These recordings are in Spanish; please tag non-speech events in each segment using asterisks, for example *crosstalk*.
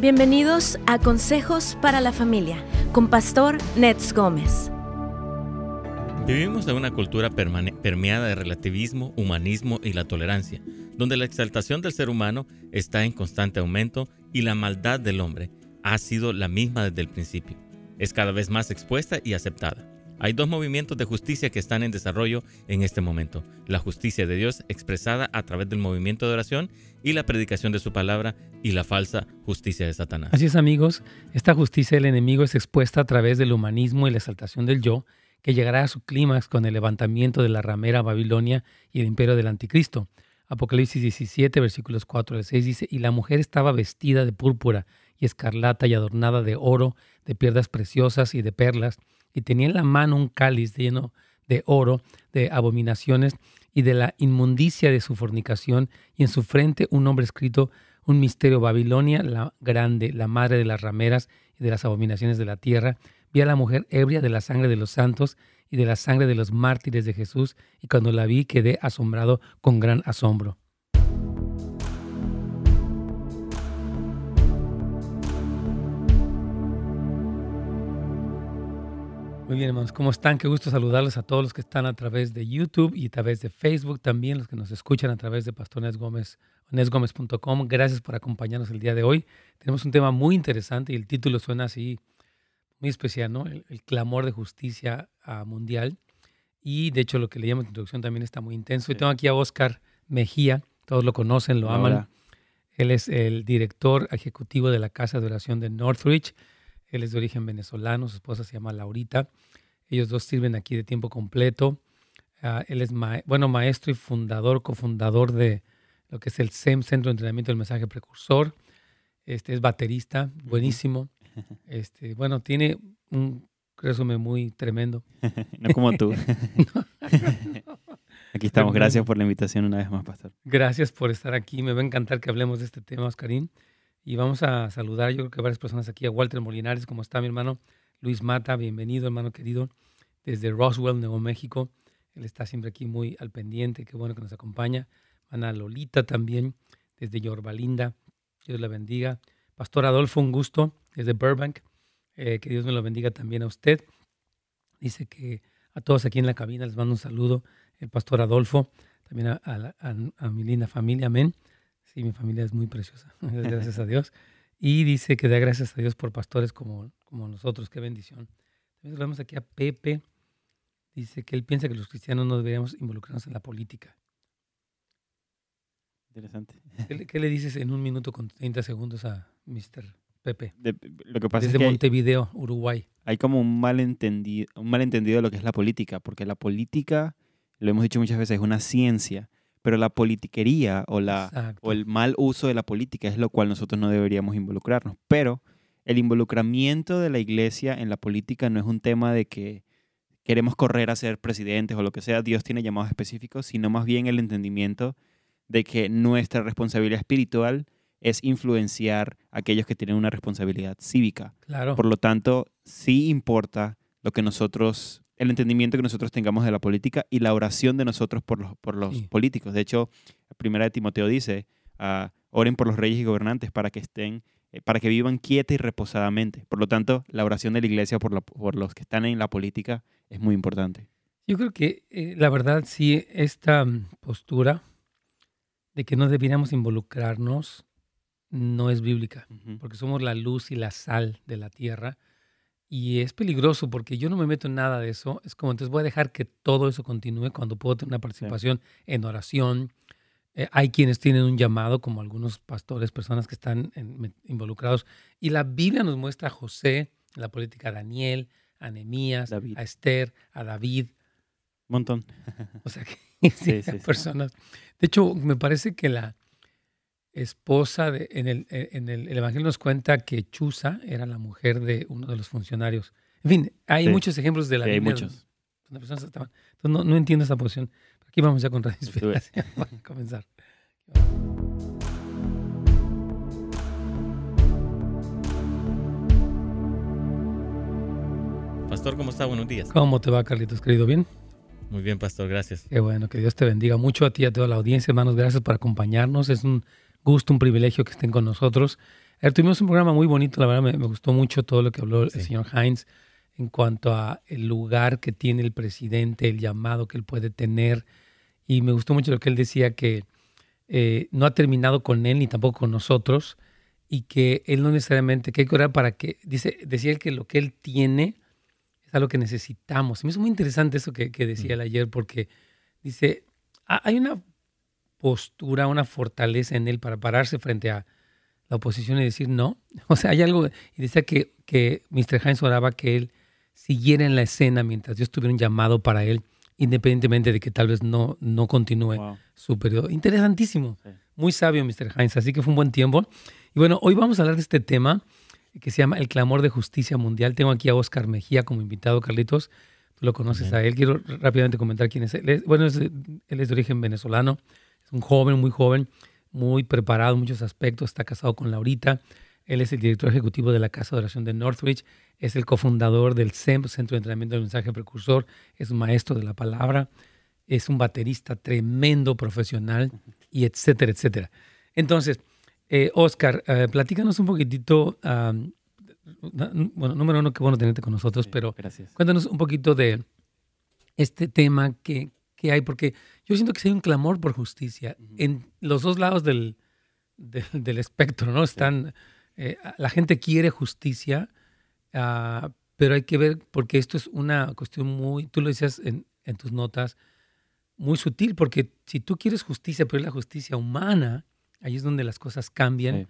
Bienvenidos a Consejos para la Familia con Pastor Nets Gómez. Vivimos en una cultura permeada de relativismo, humanismo y la tolerancia, donde la exaltación del ser humano está en constante aumento y la maldad del hombre ha sido la misma desde el principio. Es cada vez más expuesta y aceptada. Hay dos movimientos de justicia que están en desarrollo en este momento. La justicia de Dios expresada a través del movimiento de oración y la predicación de su palabra y la falsa justicia de Satanás. Así es amigos, esta justicia del enemigo es expuesta a través del humanismo y la exaltación del yo, que llegará a su clímax con el levantamiento de la ramera Babilonia y el imperio del anticristo. Apocalipsis 17, versículos 4 al 6 dice, y la mujer estaba vestida de púrpura y escarlata y adornada de oro, de piedras preciosas y de perlas y tenía en la mano un cáliz lleno de oro, de abominaciones y de la inmundicia de su fornicación, y en su frente un nombre escrito, un misterio Babilonia, la grande, la madre de las rameras y de las abominaciones de la tierra. Vi a la mujer ebria de la sangre de los santos y de la sangre de los mártires de Jesús, y cuando la vi quedé asombrado con gran asombro. Muy bien, hermanos, ¿cómo están? Qué gusto saludarles a todos los que están a través de YouTube y a través de Facebook, también los que nos escuchan a través de Pastor Gómez, nesgomez.com. Gracias por acompañarnos el día de hoy. Tenemos un tema muy interesante y el título suena así, muy especial, ¿no? El, clamor de justicia mundial. Y de hecho, lo que leíamos en la introducción también está muy intenso. Y tengo aquí a Oscar Mejía, todos lo conocen, lo aman. Él es el director ejecutivo de la Casa de Oración de Northridge. Él es de origen venezolano, su esposa se llama Laurita. Ellos dos sirven aquí de tiempo completo. Ah, él es bueno, maestro y fundador, cofundador de lo que es el SEM, Centro de Entrenamiento del Mensaje Precursor. Este es baterista, buenísimo. *laughs* Este, bueno, tiene un resumen muy tremendo. *laughs* no como tú. *laughs* aquí estamos. Gracias por la invitación una vez más, Pastor. Gracias por estar aquí. Me va a encantar que hablemos de este tema, Oscarín. Y vamos a saludar, yo creo que varias personas aquí, a Walter Molinares, ¿cómo está mi hermano? Luis Mata, bienvenido hermano querido, desde Roswell, Nuevo México. Él está siempre aquí muy al pendiente, qué bueno que nos acompaña. Ana Lolita también, desde Yorbalinda, Dios la bendiga. Pastor Adolfo, un gusto, desde Burbank, eh, que Dios me lo bendiga también a usted. Dice que a todos aquí en la cabina les mando un saludo, el Pastor Adolfo, también a, a mi linda familia, amén. Sí, mi familia es muy preciosa, *laughs* gracias a Dios. Y dice que da gracias a Dios por pastores como, como nosotros, qué bendición. También vemos aquí a Pepe, dice que él piensa que los cristianos no deberíamos involucrarnos en la política. Interesante. ¿Qué, le dices en un minuto con 30 segundos a Mr. Pepe? lo que pasa Desde es que Montevideo, Uruguay. Hay como un malentendido, un malentendido de lo que es la política, porque la política, lo hemos dicho muchas veces, es una ciencia pero la politiquería o, la, o el mal uso de la política es lo cual nosotros no deberíamos involucrarnos. Pero el involucramiento de la iglesia en la política no es un tema de que queremos correr a ser presidentes o lo que sea, Dios tiene llamados específicos, sino más bien el entendimiento de que nuestra responsabilidad espiritual es influenciar a aquellos que tienen una responsabilidad cívica. Claro. Por lo tanto, sí importa lo que nosotros el entendimiento que nosotros tengamos de la política y la oración de nosotros por los, por los políticos. De hecho, la primera de Timoteo dice, uh, oren por los reyes y gobernantes para que estén, eh, para que vivan quieta y reposadamente. Por lo tanto, la oración de la iglesia por, por los que están en la política es muy importante. Yo creo que eh, la verdad sí, esta mm, postura de que no deberíamos involucrarnos no es bíblica, porque somos la luz y la sal de la tierra y es peligroso porque yo no me meto en nada de eso. Es como, entonces voy a dejar que todo eso continúe cuando puedo tener una participación en oración. Eh, hay quienes tienen un llamado, como algunos pastores, personas que están involucrados. Y la Biblia nos muestra a José, la política a Daniel, a Nehemías, a Esther, a David. Un montón. O sea, que *laughs* *laughs* sí, personas. De hecho, me parece que la, esposa de, en, el, eh, en el, Evangelio nos cuenta que Chuza era la mujer de uno de los funcionarios. En fin, hay muchos ejemplos de la sí, Hay muchos. entonces no, no, entiendo esta posición. Aquí vamos ya con Radio Inspiración. *laughs* Vamos a comenzar. Pastor, ¿cómo está? Buenos días. ¿Cómo te va, Carlitos, querido? ¿Bien? Muy bien, Pastor, gracias. Qué bueno, que Dios te bendiga mucho a ti y a toda la audiencia, hermanos. Gracias por acompañarnos. Es un gusto, un privilegio que estén con nosotros. tuvimos un programa muy bonito, la verdad me, gustó mucho todo lo que habló el señor Heinz en cuanto a el lugar que tiene el presidente, el llamado que él puede tener. Y me gustó mucho lo que él decía, que eh, no ha terminado con él ni tampoco con nosotros y que él no necesariamente, que hay que orar para que, dice, decía él que lo que él tiene es algo que necesitamos. Y me hizo muy interesante eso que, que decía él ayer porque dice, hay una postura, una fortaleza en él para pararse frente a la oposición y decir no. *laughs* O sea, hay algo, y decía que, que Mr. Hines oraba que él siguiera en la escena mientras Dios tuviera un llamado para él, independientemente de que tal vez no, no continúe su periodo. Interesantísimo. Muy sabio, Mr. Hines. Así que fue un buen tiempo. Y bueno, hoy vamos a hablar de este tema que se llama El clamor de justicia mundial. Tengo aquí a Oscar Mejía como invitado, Carlitos. Tú lo conoces a él. Quiero rápidamente comentar quién es él. Bueno, él es de origen venezolano. Es un joven, muy joven, muy preparado en muchos aspectos. Está casado con Laurita. Él es el director ejecutivo de la Casa de Oración de Northridge. Es el cofundador del CEMP, Centro de Entrenamiento del Mensaje Precursor. Es un maestro de la palabra. Es un baterista tremendo, profesional, y etcétera, etcétera. Entonces, eh, Oscar, eh, platícanos un poquitito. bueno, número uno, qué bueno tenerte con nosotros, pero cuéntanos un poquito de este tema que, que, hay, porque yo siento que hay un clamor por justicia en los dos lados del, del, espectro, ¿no? Están, eh, la gente quiere justicia, ah, pero hay que ver, porque esto es una cuestión muy, tú lo decías en, en tus notas, muy sutil, porque si tú quieres justicia, pero es la justicia humana, Ahí es donde las cosas cambian.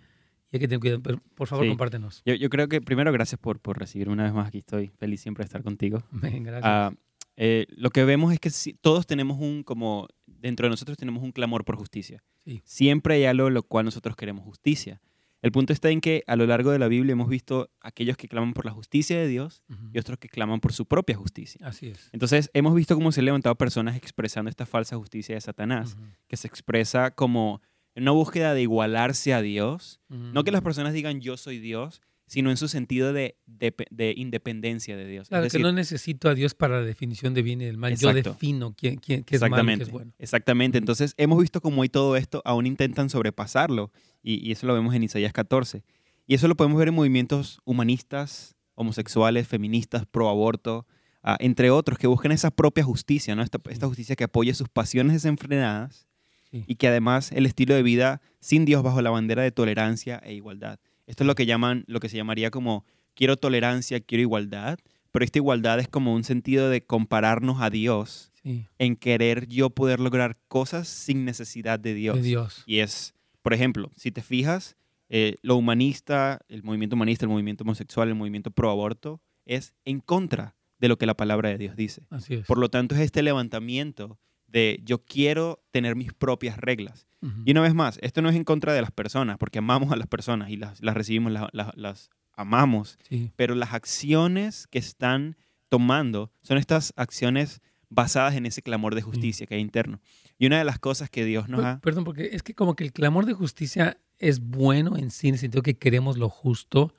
Y hay que tener cuidado. Pero, por favor, compártenos. Yo, yo, creo que primero, gracias por, por recibirme una vez más aquí. Estoy feliz siempre de estar contigo. gracias. Ah, eh, lo que vemos es que si, todos tenemos un, como dentro de nosotros tenemos un clamor por justicia. Siempre hay algo lo cual nosotros queremos justicia. El punto está en que a lo largo de la Biblia hemos visto aquellos que claman por la justicia de Dios y otros que claman por su propia justicia. Así es. Entonces, hemos visto cómo se han levantado personas expresando esta falsa justicia de Satanás, que se expresa como una búsqueda de igualarse a Dios. No que las personas digan yo soy Dios, sino en su sentido de, de, independencia de Dios. Claro, que no necesito a Dios para la definición de bien y del mal. Yo defino qué es malo y qué es bueno. Exactamente. Entonces, hemos visto cómo hoy todo esto aún intentan sobrepasarlo. Y, y, eso lo vemos en Isaías 14. Y eso lo podemos ver en movimientos humanistas, homosexuales, feministas, pro aborto, ah, entre otros, que buscan esa propia justicia, ¿no? esta, esta justicia que apoye sus pasiones desenfrenadas y que además el estilo de vida sin Dios bajo la bandera de tolerancia e igualdad. Esto es lo que llaman, lo que se llamaría como quiero tolerancia, quiero igualdad, pero esta igualdad es como un sentido de compararnos a Dios en querer yo poder lograr cosas sin necesidad de Dios. Dios. Y es, por ejemplo, si te fijas, eh, lo humanista, el movimiento humanista, el movimiento homosexual, el movimiento pro aborto, es en contra de lo que la palabra de Dios dice. Así es. Por lo tanto, es este levantamiento de yo quiero tener mis propias reglas. Y una vez más, esto no es en contra de las personas, porque amamos a las personas y las, las recibimos, las, amamos, pero las acciones que están tomando son estas acciones basadas en ese clamor de justicia que hay interno. Y una de las cosas que Dios nos ha... Perdón, porque es que como que el clamor de justicia es bueno en sí, en el sentido que queremos lo justo,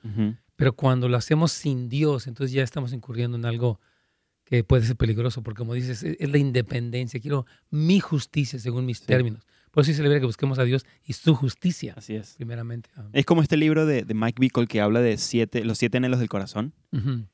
pero cuando lo hacemos sin Dios, entonces ya estamos incurriendo en algo que puede ser peligroso, porque como dices, es la independencia, quiero mi justicia según mis términos. Por eso se celebra que busquemos a Dios y su justicia. Así es. Primeramente. Es como este libro de, Mike Bickle que habla de siete, los siete anhelos del corazón.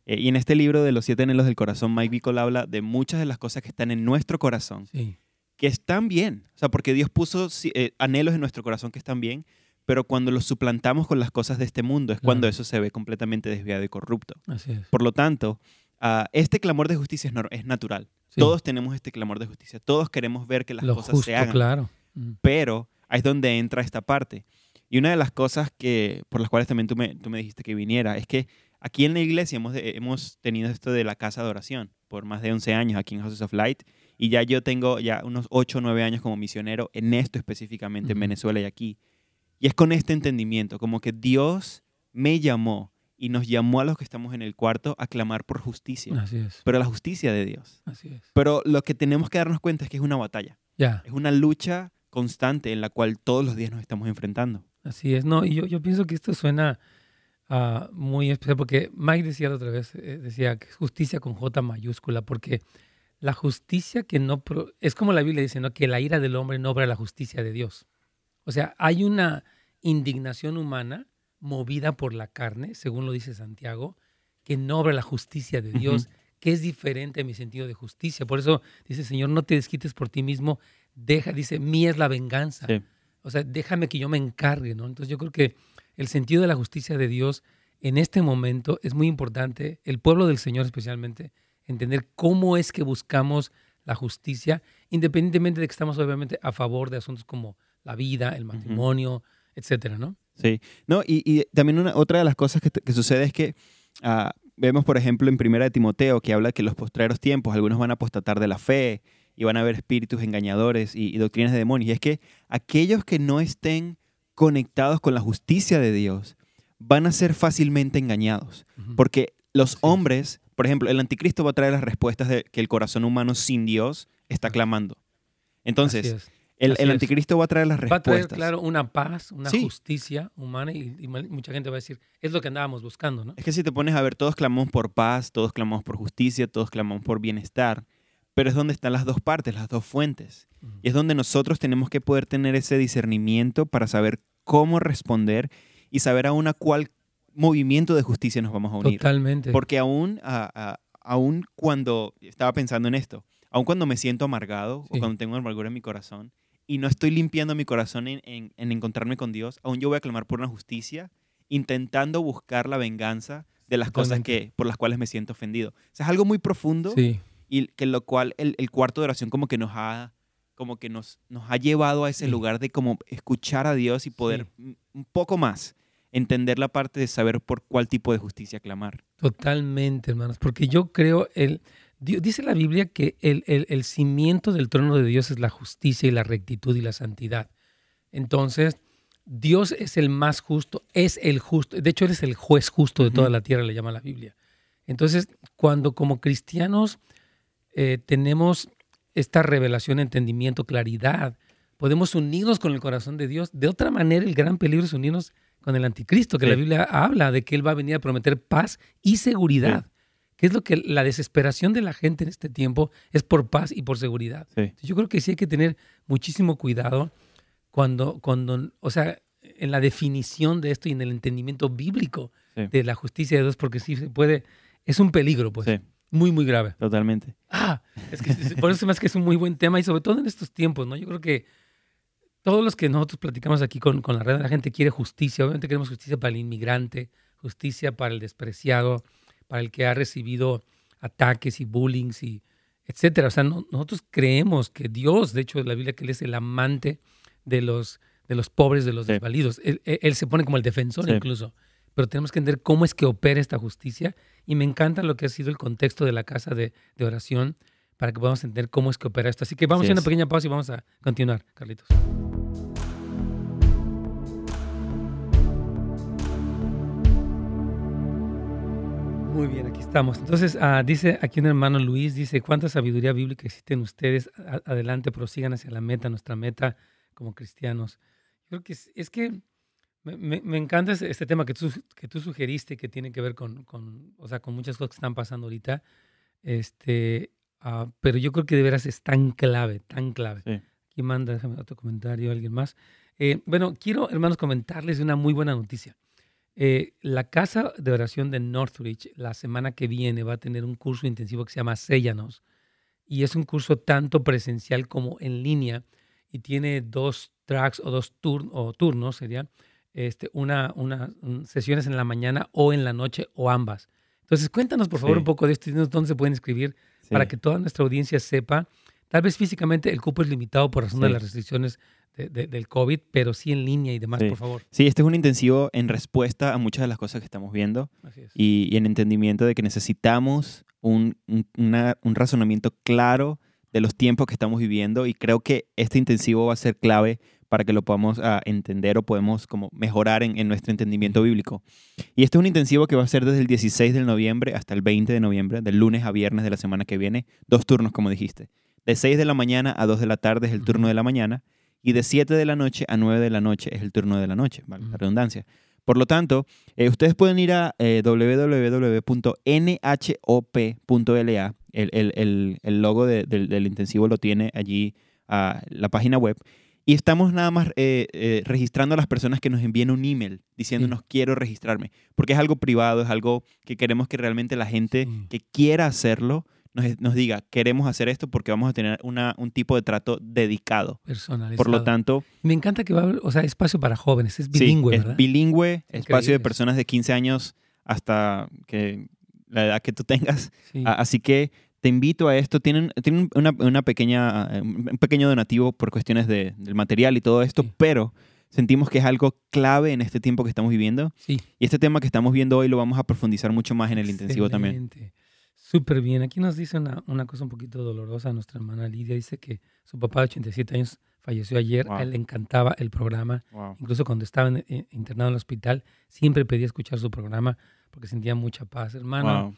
Eh, y en este libro de los siete anhelos del corazón, Mike Bickle habla de muchas de las cosas que están en nuestro corazón. Que están bien. O sea, porque Dios puso eh, anhelos en nuestro corazón que están bien, pero cuando los suplantamos con las cosas de este mundo es cuando eso se ve completamente desviado y corrupto. Así es. Por lo tanto, Ah, este clamor de justicia es, natural. Todos tenemos este clamor de justicia. Todos queremos ver que las cosas se hagan. Claro. Mm. Pero ahí es donde entra esta parte. Y una de las cosas que, por las cuales también tú me, tú me dijiste que viniera es que aquí en la iglesia hemos, hemos tenido esto de la casa de oración por más de 11 años aquí en Houses of Light. Y ya yo tengo ya unos 8 o 9 años como misionero en esto específicamente, en Venezuela y aquí. Y es con este entendimiento, como que Dios me llamó y nos llamó a los que estamos en el cuarto a clamar por justicia. Así es. Pero la justicia de Dios. Así es. Pero lo que tenemos que darnos cuenta es que es una batalla. Ya. Es una lucha constante en la cual todos los días nos estamos enfrentando. Así es. No, y yo, yo pienso que esto suena uh, muy especial porque Mike decía otra vez, eh, decía que es justicia con J mayúscula, porque la justicia que no... es como la Biblia dice, ¿no? Que la ira del hombre no obra la justicia de Dios. O sea, hay una indignación humana movida por la carne, según lo dice Santiago, que no obra la justicia de Dios, que es diferente a mi sentido de justicia. Por eso dice, Señor, no te desquites por ti mismo, deja, dice, mía es la venganza. O sea, déjame que yo me encargue, ¿no? Entonces yo creo que el sentido de la justicia de Dios en este momento es muy importante, el pueblo del Señor especialmente, entender cómo es que buscamos la justicia, independientemente de que estamos obviamente a favor de asuntos como la vida, el matrimonio, etcétera, ¿no? Sí, no, y, también una, otra de las cosas que, sucede es que ah, vemos, por ejemplo, en Primera de Timoteo, que habla que los postreros tiempos, algunos van a apostatar de la fe y van a haber espíritus engañadores y, doctrinas de demonios. Y es que aquellos que no estén conectados con la justicia de Dios van a ser fácilmente engañados, porque los hombres por ejemplo, el anticristo va a traer las respuestas de que el corazón humano sin Dios está clamando. Entonces, el, anticristo va a traer las respuestas. Va a traer, claro, una paz, una justicia humana y, mucha gente va a decir, es lo que andábamos buscando, ¿no? Es que si te pones a ver, todos clamamos por paz, todos clamamos por justicia, todos clamamos por bienestar, pero es donde están las dos partes, las dos fuentes. Y es donde nosotros tenemos que poder tener ese discernimiento para saber cómo responder y saber aún a cuál movimiento de justicia nos vamos a unir. Totalmente. Porque aún, aún cuando, estaba pensando en esto, aún cuando me siento amargado o cuando tengo amargura en mi corazón y no estoy limpiando mi corazón en, en, encontrarme con Dios, aún yo voy a clamar por una justicia, intentando buscar la venganza de las cosas que, por las cuales me siento ofendido. O sea, es algo muy profundo y que lo cual el, el, cuarto de oración como que nos ha como que nos, nos ha llevado a ese lugar de como escuchar a Dios y poder un poco más entender la parte de saber por cuál tipo de justicia clamar. Totalmente, hermanos, porque yo creo, el, dice la Biblia que el, el, cimiento del trono de Dios es la justicia y la rectitud y la santidad. Entonces, Dios es el más justo, es el justo, de hecho, Él es el juez justo de toda la tierra, le llama la Biblia. Entonces, cuando como cristianos eh, tenemos esta revelación, entendimiento, claridad, podemos unirnos con el corazón de Dios. De otra manera, el gran peligro es unirnos con el anticristo, que la Biblia habla de que él va a venir a prometer paz y seguridad. Que es lo que la desesperación de la gente en este tiempo es por paz y por seguridad. Yo creo que sí hay que tener muchísimo cuidado cuando, cuando, o sea, en la definición de esto y en el entendimiento bíblico de la justicia de Dios, porque sí se puede, es un peligro, pues. Muy, muy grave. Totalmente. Ah, es que por eso más que es un muy buen tema y sobre todo en estos tiempos, ¿no? Yo creo que todos los que nosotros platicamos aquí con, con la red, la gente quiere justicia. Obviamente queremos justicia para el inmigrante, justicia para el despreciado, para el que ha recibido ataques y bullying y etcétera. O sea, nosotros creemos que Dios, de hecho, la Biblia que Él es el amante de los, de los pobres, de los desvalidos. Él, se pone como el defensor incluso. Pero tenemos que entender cómo es que opera esta justicia. Y me encanta lo que ha sido el contexto de la casa de, de oración para que podamos entender cómo es que opera esto. Así que vamos a hacer una pequeña pausa y vamos a continuar, Carlitos. Muy bien, aquí estamos. Entonces, ah, dice aquí un hermano Luis, dice, ¿cuánta sabiduría bíblica existe en ustedes? adelante, prosigan hacia la meta, nuestra meta como cristianos. Yo creo que es, que me, me, encanta este, tema que tú, que tú sugeriste, que tiene que ver con, con, o sea, con muchas cosas que están pasando ahorita. Este, ah, pero yo creo que de veras es tan clave, tan clave. Aquí manda, déjame otro comentario, alguien más. Eh, bueno, quiero, hermanos, comentarles una muy buena noticia. Eh, la casa de oración de Northridge la semana que viene va a tener un curso intensivo que se llama Sellanos y es un curso tanto presencial como en línea y tiene dos tracks o dos o turnos, serían este, una, una, sesiones en la mañana o en la noche o ambas. Entonces, cuéntanos por favor un poco de esto y dónde se pueden inscribir para que toda nuestra audiencia sepa. Tal vez físicamente el cupo es limitado por razón de las restricciones del COVID, pero sí en línea y demás, por favor. Sí, este es un intensivo en respuesta a muchas de las cosas que estamos viendo y, en entendimiento de que necesitamos un, un, razonamiento claro de los tiempos que estamos viviendo y creo que este intensivo va a ser clave para que lo podamos ah, entender o podemos como mejorar en, en, nuestro entendimiento bíblico. Y este es un intensivo que va a ser desde el 16 de noviembre hasta el 20 de noviembre, del lunes a viernes de la semana que viene, dos turnos como dijiste. De 6 de la mañana a 2 de la tarde es el turno de la mañana y de 7 de la noche a 9 de la noche es el turno de la noche, ¿vale? la redundancia. Por lo tanto, eh, ustedes pueden ir a eh, www.nhop.la, el, el, el, logo del intensivo lo tiene allí a la página web, Y estamos nada más eh, eh, registrando a las personas que nos envíen un email diciéndonos quiero registrarme, porque es algo privado, es algo que queremos que realmente la gente que quiera hacerlo nos, nos, diga, queremos hacer esto porque vamos a tener una, un tipo de trato dedicado. Personalizado. Por lo tanto... Me encanta que va a haber, o sea, espacio para jóvenes, es bilingüe, sí, es bilingüe, espacio de personas de 15 años hasta que la edad que tú tengas. Así que te invito a esto. Tienen, tienen una, una, pequeña, un pequeño donativo por cuestiones de, del material y todo esto, pero sentimos que es algo clave en este tiempo que estamos viviendo. Sí. Y este tema que estamos viendo hoy lo vamos a profundizar mucho más en el intensivo también. Súper bien. Aquí nos dice una, una, cosa un poquito dolorosa. Nuestra hermana Lidia dice que su papá de 87 años falleció ayer. A él le encantaba el programa. Incluso cuando estaba internado en el hospital, siempre pedía escuchar su programa porque sentía mucha paz. Hermano,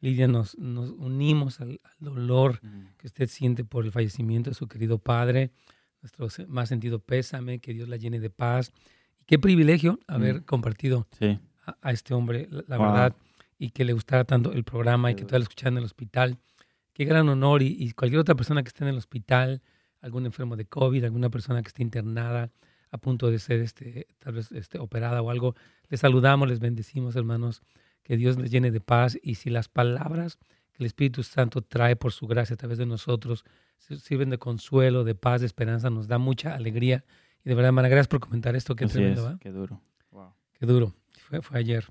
Lidia, nos, nos unimos al, dolor que usted siente por el fallecimiento de su querido padre. Nuestro más sentido pésame, que Dios la llene de paz. Y qué privilegio haber compartido a, este hombre, la, verdad, y que le gustara tanto el programa y que todavía lo escuchara en el hospital. Qué gran honor. Y, y, cualquier otra persona que esté en el hospital, algún enfermo de COVID, alguna persona que esté internada, a punto de ser este, tal vez este, operada o algo, les saludamos, les bendecimos, hermanos que Dios les llene de paz y si las palabras que el Espíritu Santo trae por su gracia a través de nosotros sirven de consuelo, de paz, de esperanza, nos da mucha alegría. Y de verdad, hermana, gracias por comentar esto. Qué tremendo, Qué duro. Wow. Qué duro. Fue, fue ayer.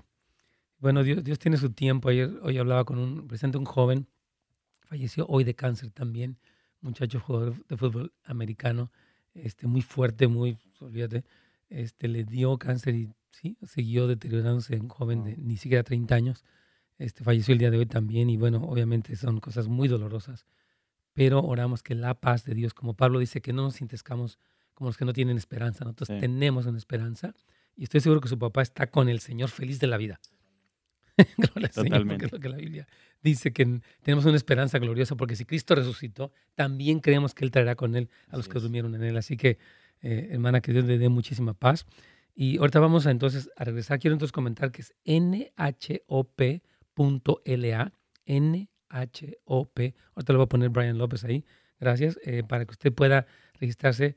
Bueno, Dios, Dios tiene su tiempo. Ayer, hoy hablaba con un presente, un joven, falleció hoy de cáncer también, muchacho jugador de fútbol americano, este, muy fuerte, muy, olvídate, este, le dio cáncer y sí, siguió deteriorándose un joven de ni siquiera 30 años. Este, falleció el día de hoy también y bueno, obviamente son cosas muy dolorosas, pero oramos que la paz de Dios, como Pablo dice, que no nos intescamos como los que no tienen esperanza, nosotros tenemos una esperanza y estoy seguro que su papá está con el Señor feliz de la vida. *laughs* Totalmente. es lo que la Biblia dice que tenemos una esperanza gloriosa porque si Cristo resucitó, también creemos que Él traerá con Él a los que durmieron en Él. Así que, eh, hermana, que Dios le dé muchísima paz. Y ahorita vamos a entonces a regresar. Quiero entonces comentar que es nhop.la, nhop. Ahorita le voy a poner Brian López ahí. Gracias. Eh, para que usted pueda registrarse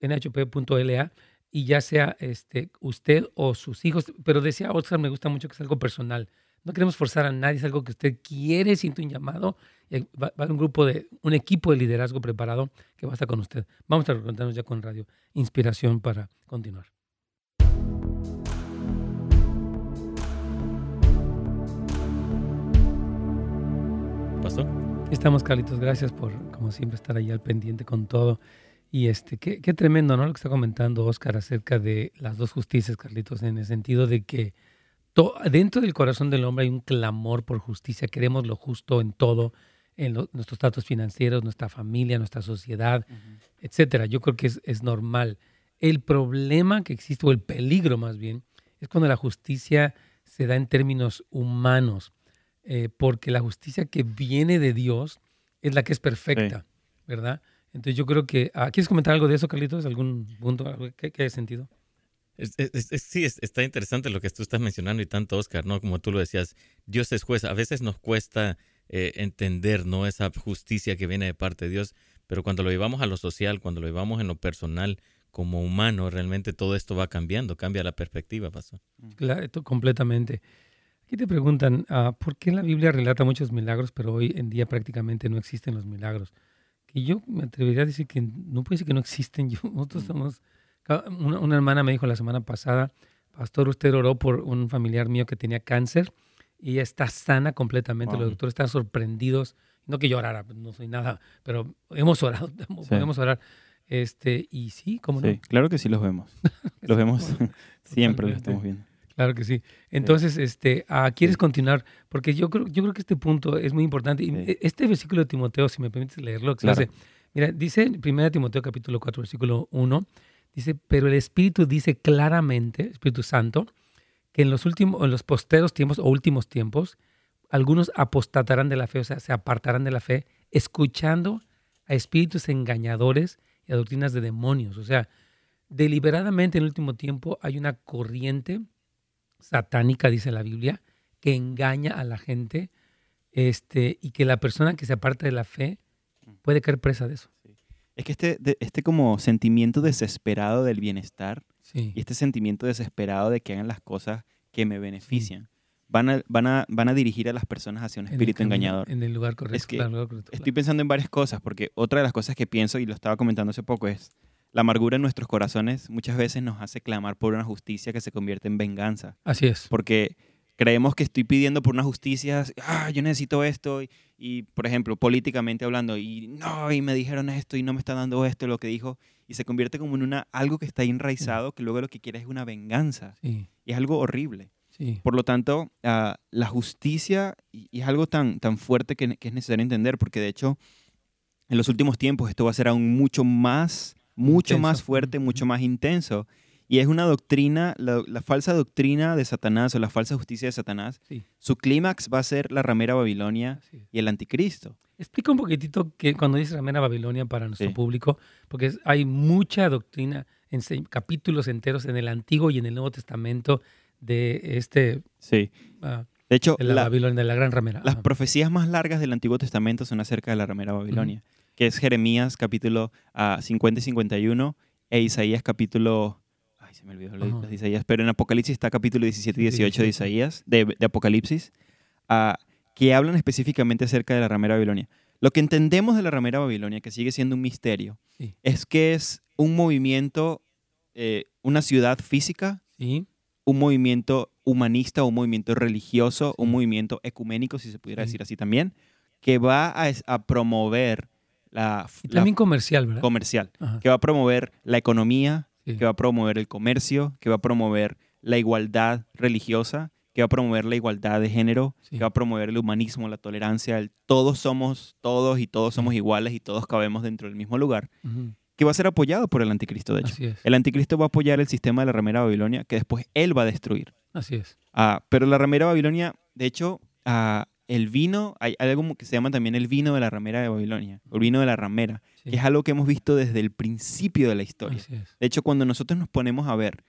nhop.la y ya sea este, usted o sus hijos. Pero decía Oscar, me gusta mucho que es algo personal. No queremos forzar a nadie, es algo que usted quiere, siente un llamado. Y va, a haber un grupo de, un equipo de liderazgo preparado que va a estar con usted. Vamos a contarnos ya con Radio Inspiración para continuar. Estamos, Carlitos. Gracias por, como siempre, estar ahí al pendiente con todo. Y este, qué, qué tremendo, ¿no? Lo que está comentando Oscar acerca de las dos justicias, Carlitos, en el sentido de que dentro del corazón del hombre hay un clamor por justicia. Queremos lo justo en todo, en nuestros datos financieros, nuestra familia, nuestra sociedad, etcétera. Yo creo que es, es normal. El problema que existe, o el peligro más bien, es cuando la justicia se da en términos humanos eh, porque la justicia que viene de Dios es la que es perfecta, ¿verdad? Entonces yo creo que... Ah, ¿Quieres comentar algo de eso, Carlitos? ¿Algún punto? ¿Qué, qué sentido? sí, está interesante lo que tú estás mencionando y tanto, Oscar, ¿no? Como tú lo decías, Dios es juez. A veces nos cuesta eh, entender, ¿no? Esa justicia que viene de parte de Dios, pero cuando lo llevamos a lo social, cuando lo llevamos en lo personal, como humano, realmente todo esto va cambiando, cambia la perspectiva, pasó. Claro, completamente. Aquí te preguntan, uh, ¿por qué la Biblia relata muchos milagros, pero hoy en día prácticamente no existen los milagros? Que yo me atrevería a decir que no puede decir que no existen. *laughs* Yo, nosotros somos, una, una, hermana me dijo la semana pasada, pastor, usted oró por un familiar mío que tenía cáncer y ella está sana completamente. Los doctores están sorprendidos. No que yo orara, pues, no soy nada, pero hemos orado, *laughs* podemos orar. Este, y sí, ¿cómo no? Sí, claro que sí los vemos. *laughs* los vemos, siempre los estamos viendo. Claro que sí. Entonces, este, ah, ¿quieres continuar? Porque yo creo, yo creo que este punto es muy importante. Y Este versículo de Timoteo, si me permites leerlo, mira, dice en 1 Timoteo capítulo 4, versículo 1, dice, pero el Espíritu dice claramente, Espíritu Santo, que en los últimos, en los posteros tiempos o últimos tiempos, algunos apostatarán de la fe, o sea, se apartarán de la fe, escuchando a espíritus engañadores y a doctrinas de demonios. O sea, deliberadamente en el último tiempo hay una corriente satánica, dice la Biblia, que engaña a la gente este, y que la persona que se aparta de la fe puede caer presa de eso. es que este, este como sentimiento desesperado del bienestar sí. y este sentimiento desesperado de que hagan las cosas que me benefician, van, a, van, a, van a dirigir a las personas hacia un En espíritu camino- engañador. En el lugar correcto. Es que claro, correcto, Estoy pensando en varias cosas, porque otra de las cosas que pienso, y lo estaba comentando hace poco, es la amargura en nuestros corazones muchas veces nos hace clamar por una justicia que se convierte en venganza. Así es. Porque creemos que estoy pidiendo por una justicia, ah, yo necesito esto, y, y, por ejemplo, políticamente hablando, y no, y me dijeron esto, y no me está dando esto, lo que dijo, y se convierte como en una, algo que está enraizado, que luego lo que quiere es una venganza. Sí, Y es algo horrible. sí. Por lo tanto, ah, la justicia y, y es algo tan, tan fuerte que, que es necesario entender, porque de hecho, en los últimos tiempos esto va a ser aún mucho más, mucho Intenso. más fuerte, mucho más intenso. Y es una doctrina, la, la falsa doctrina de Satanás o la falsa justicia de Satanás. Sí. Su clímax va a ser la ramera Babilonia y el anticristo. Explica un poquitito que cuando dices Ramera Babilonia para nuestro Sí. público, porque hay mucha doctrina, en capítulos enteros en el Antiguo y en el Nuevo Testamento de este Sí. ah, De hecho, de la, la- Babilonia, de la gran ramera. las Ajá. profecías más largas del Antiguo Testamento son acerca de la ramera Babilonia, que es Jeremías capítulo ah, 50 y 51 e Isaías capítulo... Ay, se me olvidó lo- de Isaías, pero en Apocalipsis está capítulo 17 y Sí, 18 de 18. Isaías, de, de Apocalipsis, ah, que hablan específicamente acerca de la ramera Babilonia. Lo que entendemos de la ramera Babilonia, que sigue siendo un misterio, Sí. es que es un movimiento, eh, una ciudad física, Sí, un movimiento humanista, un movimiento religioso, un movimiento ecuménico, si se pudiera decir así también, que va a promover la, y la también comercial, ¿verdad? comercial, Ajá. que va a promover la economía, Sí. que va a promover el comercio, que va a promover la igualdad religiosa, que va a promover la igualdad de género, Sí. que va a promover el humanismo, la tolerancia, el todos somos todos y todos somos iguales y todos cabemos dentro del mismo lugar, Ujú. que va a ser apoyado por el anticristo, de hecho. Así es. El anticristo va a apoyar el sistema de la ramera Babilonia, que después él va a destruir. Así es. Ah, pero la ramera Babilonia, de hecho, ah, el vino, hay algo que se llama también el vino de la ramera de Babilonia, el vino de la ramera, Sí. que es algo que hemos visto desde el principio de la historia. De hecho, cuando nosotros nos ponemos a ver,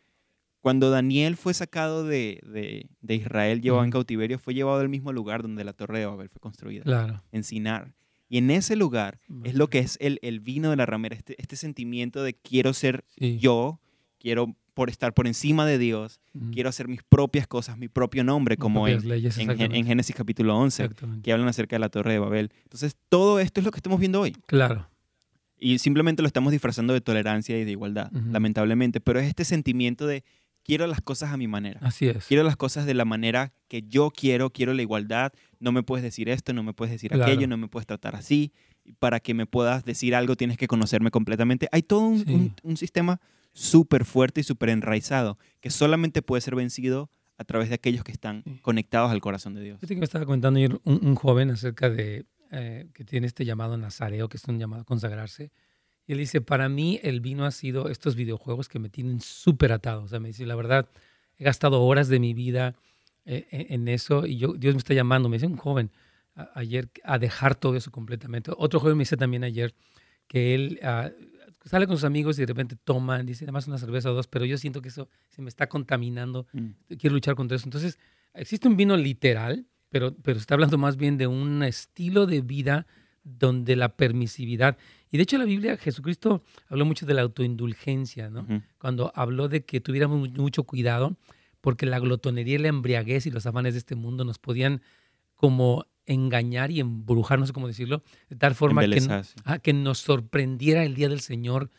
cuando Daniel fue sacado de, de- de Israel, llevado en cautiverio, fue llevado al mismo lugar donde la torre de Babel fue construida, Claro. en Sinar. Y en ese lugar es lo que es el, el vino de la ramera, este, este sentimiento de quiero ser Sí. yo, quiero por estar por encima de Dios, quiero hacer mis propias cosas, mi propio nombre, como en, leyes, en. Génesis capítulo 11, Exactamente. que hablan acerca de la torre de Babel. Entonces, todo esto es lo que estamos viendo hoy. Claro. Y simplemente lo estamos disfrazando de tolerancia y de igualdad, lamentablemente. Pero es este sentimiento de quiero las cosas a mi manera. Así es. Quiero las cosas de la manera que yo quiero, quiero la igualdad. No me puedes decir esto, no me puedes decir Claro. aquello, no me puedes tratar así. Para que me puedas decir algo tienes que conocerme completamente. Hay todo un, Sí. un- un sistema súper fuerte y súper enraizado que solamente puede ser vencido a través de aquellos que están conectados al corazón de Dios. Fíjate que me estaba comentando ayer un, un joven acerca de eh, que tiene este llamado nazareo, que es un llamado a consagrarse. Y él dice, para mí el vino ha sido estos videojuegos que me tienen súper atado. O sea, me dice, la verdad, he gastado horas de mi vida eh, en, en eso y yo, Dios me está llamando. Me dice un joven a- ayer a dejar todo eso completamente. Otro joven me dice también ayer que él ah, sale con sus amigos y de repente toma, dice, nada más una cerveza o dos, pero yo siento que eso se me está contaminando Mm. quiero luchar contra eso. Entonces, existe un vino literal, pero, pero está hablando más bien de un estilo de vida donde la permisividad. Y de hecho, la Biblia, Jesucristo habló mucho de la autoindulgencia, ¿no? Cuando habló de que tuviéramos mu- mucho cuidado, porque la glotonería y la embriaguez y los afanes de este mundo nos podían como engañar y embrujar, no sé cómo decirlo, de tal forma que, que nos sorprendiera el día del Señor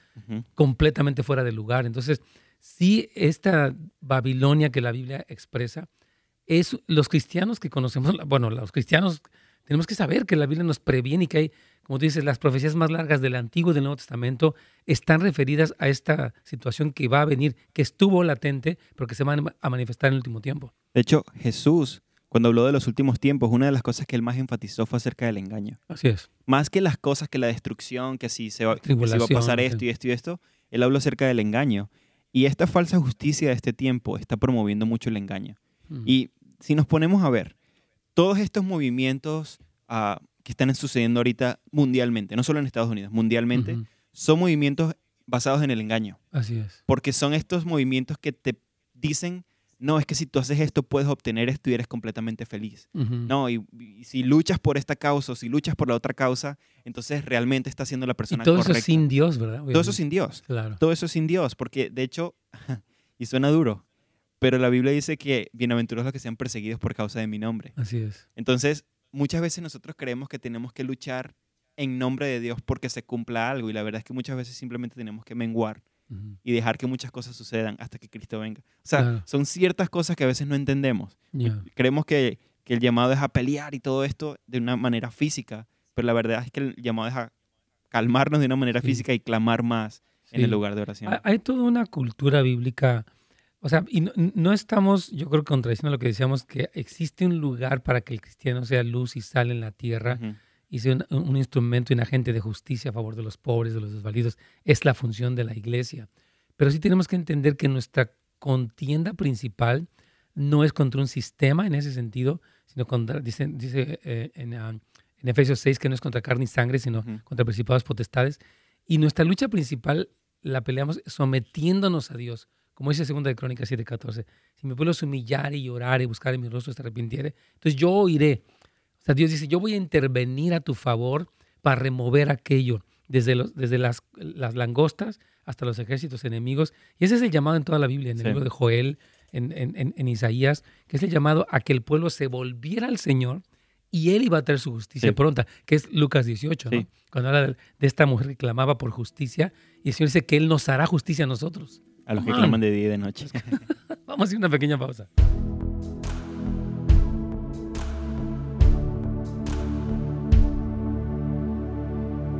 completamente fuera de lugar. Entonces, sí, esta Babilonia que la Biblia expresa, es los cristianos que conocemos, bueno, los cristianos tenemos que saber que la Biblia nos previene y que hay, como tú dices, las profecías más largas del Antiguo y del Nuevo Testamento están referidas a esta situación que va a venir, que estuvo latente, pero que se va a manifestar en el último tiempo. De hecho, Jesús, cuando habló de los últimos tiempos, una de las cosas que él más enfatizó fue acerca del engaño. Así es. Más que las cosas, que la destrucción, que si se va, que si va a pasar esto y esto y esto, él habló acerca del engaño. Y esta falsa justicia de este tiempo está promoviendo mucho el engaño. Mm. Y si nos ponemos a ver, todos estos movimientos ah, que están sucediendo ahorita mundialmente, no solo en Estados Unidos, mundialmente, son movimientos basados en el engaño. Así es. Porque son estos movimientos que te dicen no, es que si tú haces esto puedes obtener esto y eres completamente feliz. No, y, si luchas por esta causa o si luchas por la otra causa, entonces realmente estás siendo la persona y todo eso es sin Dios, ¿verdad? Todo eso es sin Dios. Claro. Todo eso es sin Dios, porque de hecho, *laughs* y suena duro, pero la Biblia dice que bienaventurados los que sean perseguidos por causa de mi nombre. Así es. Entonces, muchas veces nosotros creemos que tenemos que luchar en nombre de Dios porque se cumpla algo y la verdad es que muchas veces simplemente tenemos que menguar y dejar que muchas cosas sucedan hasta que Cristo venga. O sea, son ciertas cosas que a veces no entendemos. Creemos que, que, el llamado es a pelear y todo esto de una manera física, pero la verdad es que el llamado es a calmarnos de una manera física y clamar más en el lugar de oración. Hay toda una cultura bíblica, o sea, y no, estamos, yo creo, contradiciendo lo que decíamos, que existe un lugar para que el cristiano sea luz y sal en la tierra y sea un, instrumento y un agente de justicia a favor de los pobres, de los desvalidos. Es la función de la iglesia. Pero sí tenemos que entender que nuestra contienda principal no es contra un sistema en ese sentido, sino contra, dice, dice eh, en, ah, en, Efesios 6 que no es contra carne y sangre, sino contra principados potestades. Y nuestra lucha principal la peleamos sometiéndonos a Dios, como dice 2 de Crónicas 7:14. Si mi pueblo se humillar y llorar y buscar en mi rostro se arrepintiere, entonces yo oiré Dios dice, yo voy a intervenir a tu favor para remover aquello, desde, los, desde las, las langostas hasta los ejércitos enemigos. Y ese es el llamado en toda la Biblia, en el libro de Joel, en, en, en, Isaías, que es el llamado a que el pueblo se volviera al Señor y él iba a traer su justicia pronta, que es Lucas 18, ¿no? cuando habla de, esta mujer que clamaba por justicia, y el Señor dice que Él nos hará justicia a nosotros. A los que claman de día y de noche. *laughs* Vamos a hacer una pequeña pausa.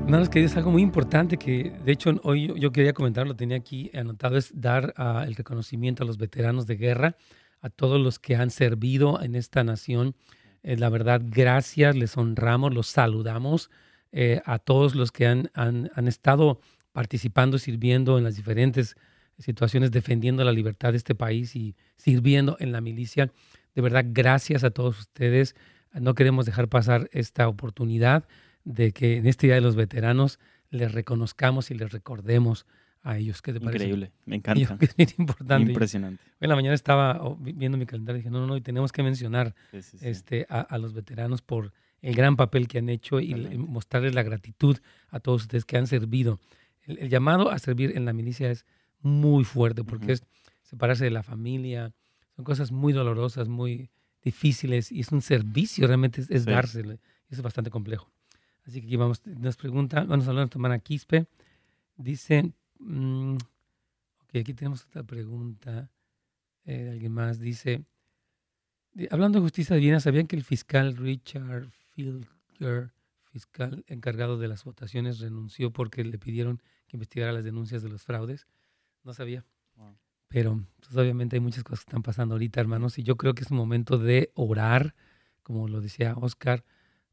Hermanos que es algo muy importante que, de hecho, hoy yo quería comentar, lo tenía aquí anotado, es dar uh, el reconocimiento a los veteranos de guerra, a todos los que han servido en esta nación. Eh, la verdad, gracias, les honramos, los saludamos eh, a todos los que han, han, han, estado participando, sirviendo en las diferentes situaciones, defendiendo la libertad de este país y sirviendo en la milicia. De verdad, gracias a todos ustedes. No queremos dejar pasar esta oportunidad de que en este Día de los Veteranos les reconozcamos y les recordemos a ellos. ¿Qué te parece? Increíble, me encanta. *laughs* es importante. Impresionante. Hoy en la mañana estaba viendo mi calendario y dije, no, no, no, y tenemos que mencionar Este, a, los veteranos por el gran papel que han hecho y mostrarles la gratitud a todos ustedes que han servido. El, llamado a servir en la milicia es muy fuerte porque es separarse de la familia, son cosas muy dolorosas, muy difíciles y es un servicio, realmente es, es dárselo. Y es bastante complejo. Así que aquí vamos, nos pregunta, vamos a hablar de hermana Quispe. Dice, mm, ok, aquí tenemos otra pregunta eh, de alguien más. Dice, hablando de justicia divina, ¿sabían que el fiscal Richard Filker, fiscal encargado de las votaciones, renunció porque le pidieron que investigara las denuncias de los fraudes? No sabía. Pero pues, obviamente hay muchas cosas que están pasando ahorita, hermanos, y yo creo que es un momento de orar, como lo decía Oscar,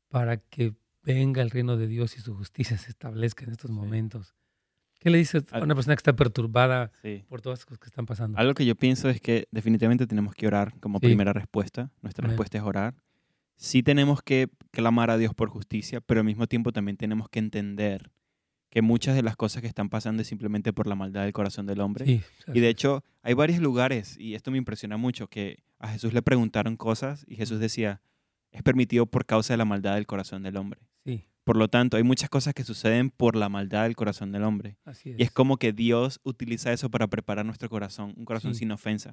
para que venga el reino de Dios y su justicia se establezca en estos momentos. ¿Qué le dices a una persona que está perturbada por todas las cosas que están pasando? Algo que yo pienso es que definitivamente tenemos que orar como primera respuesta. Nuestra respuesta es orar. Sí tenemos que clamar a Dios por justicia, pero al mismo tiempo también tenemos que entender que muchas de las cosas que están pasando es simplemente por la maldad del corazón del hombre. y de hecho, hay varios lugares, y esto me impresiona mucho, que a Jesús le preguntaron cosas y Jesús decía, es permitido por causa de la maldad del corazón del hombre. Por lo tanto, hay muchas cosas que suceden por la maldad del corazón del hombre. Y es como que Dios utiliza eso para preparar nuestro corazón, un corazón sin ofensa.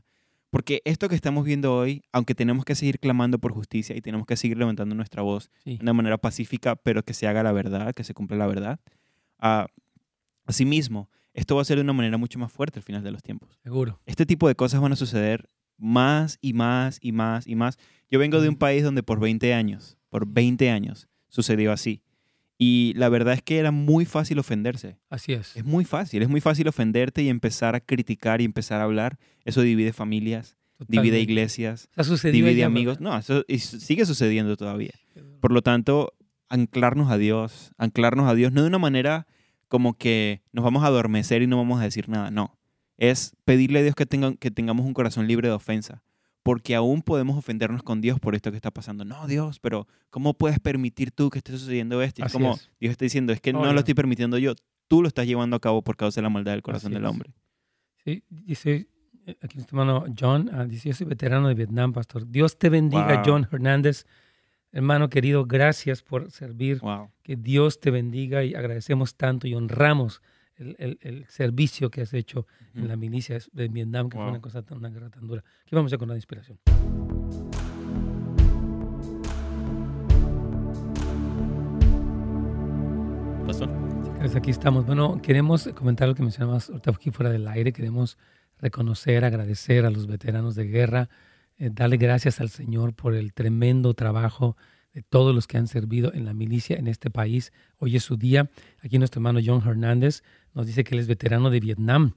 Porque esto que estamos viendo hoy, aunque tenemos que seguir clamando por justicia y tenemos que seguir levantando nuestra voz de una manera pacífica, pero que se haga la verdad, que se cumpla la verdad, uh, asimismo, esto va a ser de una manera mucho más fuerte al final de los tiempos. Seguro. Este tipo de cosas van a suceder más y más y más y más. Yo vengo de un país donde por 20 años, por 20 años, sucedió así. Y la verdad es que era muy fácil ofenderse. Así es. Es muy fácil, es muy fácil ofenderte y empezar a criticar y empezar a hablar. Eso divide familias, divide iglesias, divide amigos. No, eso sigue sucediendo todavía. Por lo tanto, anclarnos a Dios, anclarnos a Dios no de una manera como que nos vamos a adormecer y no vamos a decir nada, no. Es pedirle a Dios que, que tengamos un corazón libre de ofensa porque aún podemos ofendernos con Dios por esto que está pasando. No, Dios, pero ¿cómo puedes permitir tú que esté sucediendo esto? Y es como Dios está diciendo, es que no lo estoy permitiendo yo, tú lo estás llevando a cabo por causa de la maldad del corazón del hombre. Sí, dice, Eh, aquí nuestro hermano John ah, dice, yo soy veterano de Vietnam, pastor. Dios te bendiga, John Hernández. Hermano querido, gracias por servir. Que Dios te bendiga y agradecemos tanto y honramos el, servicio que has hecho en la milicia de Vietnam, que fue una cosa una guerra tan dura. Aquí vamos a con la inspiración. Pastor. aquí estamos. Bueno, queremos comentar lo que mencionabas ahorita aquí fuera del aire. Queremos reconocer, agradecer a los veteranos de guerra, eh, darle gracias al Señor por el tremendo trabajo de todos los que han servido en la milicia en este país. Hoy es su día. Aquí nuestro hermano John Hernández nos dice que él es veterano de Vietnam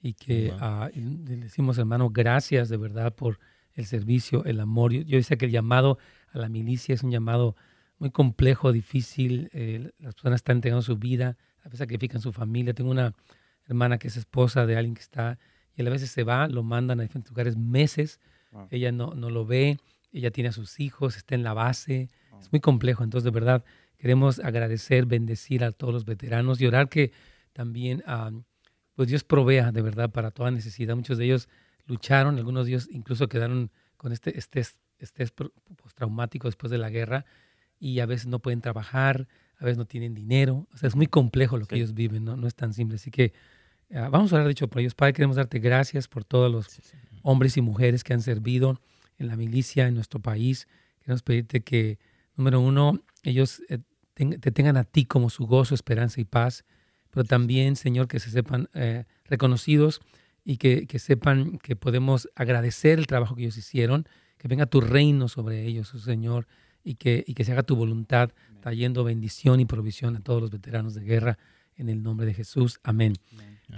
y que ah, le decimos, hermano, gracias de verdad por el servicio, el amor. Yo, yo decía que el llamado a la milicia es un llamado muy complejo, difícil. Eh, las personas están entregando su vida, a veces sacrifican su familia. Tengo una hermana que es esposa de alguien que está y a veces se va, lo mandan a diferentes lugares meses, ella no, no lo ve, ella tiene a sus hijos, está en la base, es muy complejo. Entonces, de verdad, queremos agradecer, bendecir a todos los veteranos y orar que también ah, pues Dios provea de verdad para toda necesidad. Muchos de ellos lucharon, algunos de ellos incluso quedaron con este estrés, estrés postraumático después de la guerra y a veces no pueden trabajar, a veces no tienen dinero. O sea, es muy complejo lo que ellos viven, ¿no? no es tan simple. Así que Ah, vamos a hablar, dicho, por ellos. Padre, queremos darte gracias por todos los hombres y mujeres que han servido en la milicia en nuestro país. Queremos pedirte que, número uno, ellos eh, te, tengan a ti como su gozo, esperanza y paz, pero también, Señor, que se sepan eh, reconocidos y que, sepan que podemos agradecer el trabajo que ellos hicieron, que venga tu reino sobre ellos, oh Señor, y que, y que se haga tu voluntad, trayendo bendición y provisión a todos los veteranos de guerra, en el nombre de Jesús. Amén.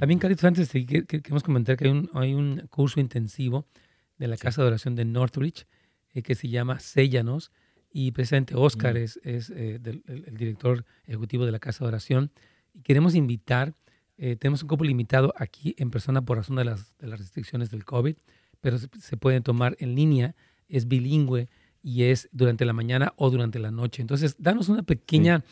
También, Carlitos, antes de que, queremos comentar que hay un, hay un curso intensivo de la Casa de Oración de Northridge eh, que se llama Séllanos y precisamente Oscar mm. es, es eh, el, director ejecutivo de la Casa de Oración y queremos invitar, eh, tenemos un cupo limitado aquí en persona por razón de las, de las restricciones del COVID, pero se, se pueden tomar en línea, es bilingüe y es durante la mañana o durante la noche. Entonces, danos una pequeña,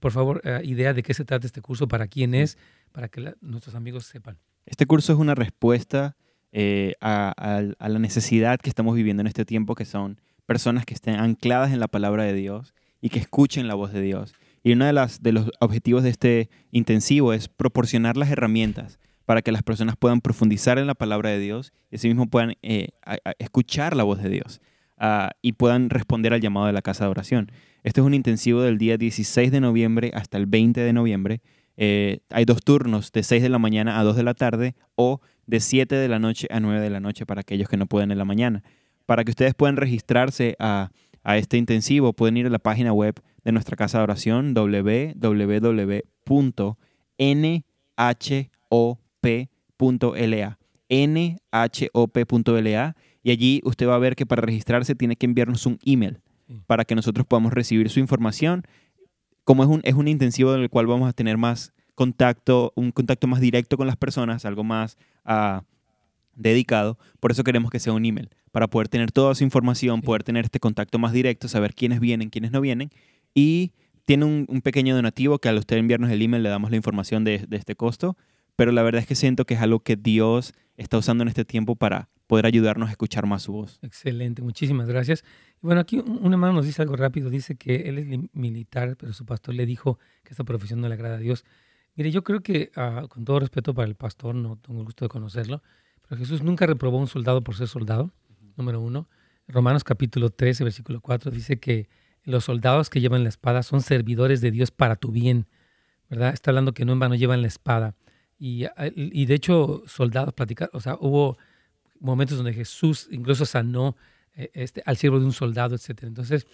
por favor, idea de qué se trata este curso, para quién es para que nuestros amigos sepan. Este curso es una respuesta eh, a, la necesidad que estamos viviendo en este tiempo, que son personas que estén ancladas en la palabra de Dios y que escuchen la voz de Dios. Y uno de, los objetivos de este intensivo es proporcionar las herramientas para que las personas puedan profundizar en la palabra de Dios y asimismo puedan eh, escuchar la voz de Dios ah, y puedan responder al llamado de la casa de oración. Este es un intensivo del día 16 de noviembre hasta el 20 de noviembre eh, hay dos turnos, de 6 de la mañana a 2 de la tarde o de 7 de la noche a 9 de la noche para aquellos que no pueden en la mañana. Para que ustedes puedan registrarse a, este intensivo, pueden ir a la página web de nuestra casa de oración www.nhop.la nhop.la y allí usted va a ver que para registrarse tiene que enviarnos un email para que nosotros podamos recibir su información. Como es un, es un intensivo en el cual vamos a tener más contacto, un contacto más directo con las personas, algo más ah, dedicado, por eso queremos que sea un email, para poder tener toda su información, poder tener este contacto más directo, saber quiénes vienen, quiénes no vienen, y tiene un, pequeño donativo que al usted enviarnos el email le damos la información de, de este costo, pero la verdad es que siento que es algo que Dios está usando en este tiempo para poder ayudarnos a escuchar más su voz. Excelente, muchísimas gracias. bueno, aquí un hermano nos dice algo rápido, dice que él es militar, pero su pastor le dijo que esta profesión no le agrada a Dios. Mire, yo creo que, ah, con todo respeto para el pastor, no tengo el gusto de conocerlo, pero Jesús nunca reprobó a un soldado por ser soldado, número uno. Romanos capítulo 13, versículo 4 dice que los soldados que llevan la espada son servidores de Dios para tu bien, ¿verdad? Está hablando que no en vano llevan la espada. Y, ah, y de hecho, soldados platicar, o sea, hubo momentos donde Jesús incluso sanó eh, este, al siervo de un soldado, etc. Entonces,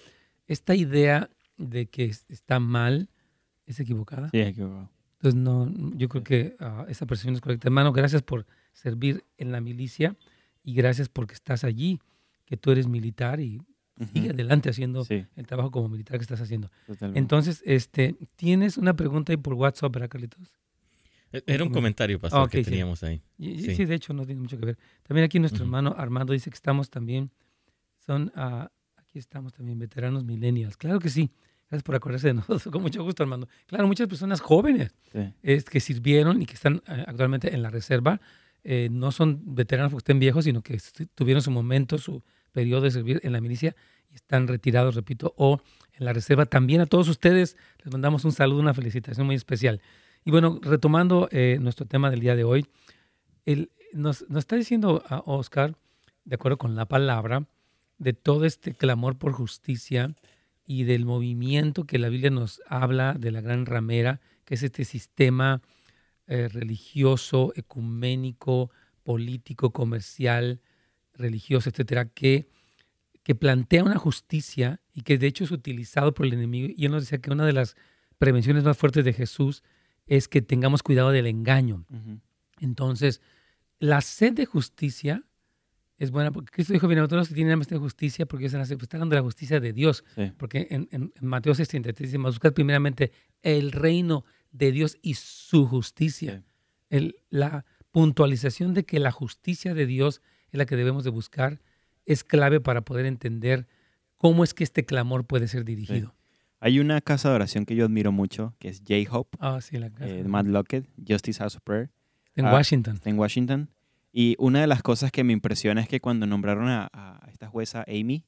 esta idea de que está mal es equivocada. Sí, equivocada. Entonces, no, yo creo que uh, esa percepción es correcta. Hermano, gracias por servir en la milicia y gracias porque estás allí, que tú eres militar y sigue adelante haciendo el trabajo como militar que estás haciendo. Entonces, este, ¿tienes una pregunta ahí por WhatsApp, ¿verdad, Carlitos? E-, era un comentario, pastor, que teníamos ahí. Sí. de hecho, no tiene mucho que ver. También aquí nuestro hermano Armando dice que estamos también, son, uh, aquí estamos también, veteranos millennials. Claro que sí. Gracias por acordarse de nosotros. *laughs* Con mucho gusto, Armando. Claro, muchas personas jóvenes que sirvieron y que están eh, actualmente en la reserva. eh, no son veteranos porque estén viejos, sino que tuvieron su momento, su periodo de servir en la milicia y están retirados, repito, o en la reserva. También a todos ustedes les mandamos un saludo, una felicitación muy especial. Y bueno, retomando eh, nuestro tema del día de hoy, el, nos, está diciendo a Oscar, de acuerdo con la palabra, de todo este clamor por justicia y del movimiento que la Biblia nos habla de la gran ramera, que es este sistema eh, religioso, ecuménico, político, comercial, religioso, etcétera, que, que plantea una justicia y que de hecho es utilizado por el enemigo. Y él nos decía que una de las prevenciones más fuertes de Jesús es que tengamos cuidado del engaño. Entonces, la sed de justicia es buena porque Cristo dijo, bienaventurados que tienen hambre de justicia porque ellos pues, está hablando de la justicia de Dios. Porque en, en, Mateo 6.33 dice, buscad primeramente el reino de Dios y su justicia. El, la puntualización de que la justicia de Dios es la que debemos de buscar es clave para poder entender cómo es que este clamor puede ser dirigido. Hay una casa de oración que yo admiro mucho, que es J-Hope, ah, sí, la casa. Eh, Matt Lockett, Justice House of Prayer. En Washington. En Washington. Y una de las cosas que me impresiona es que cuando nombraron a, esta jueza Amy,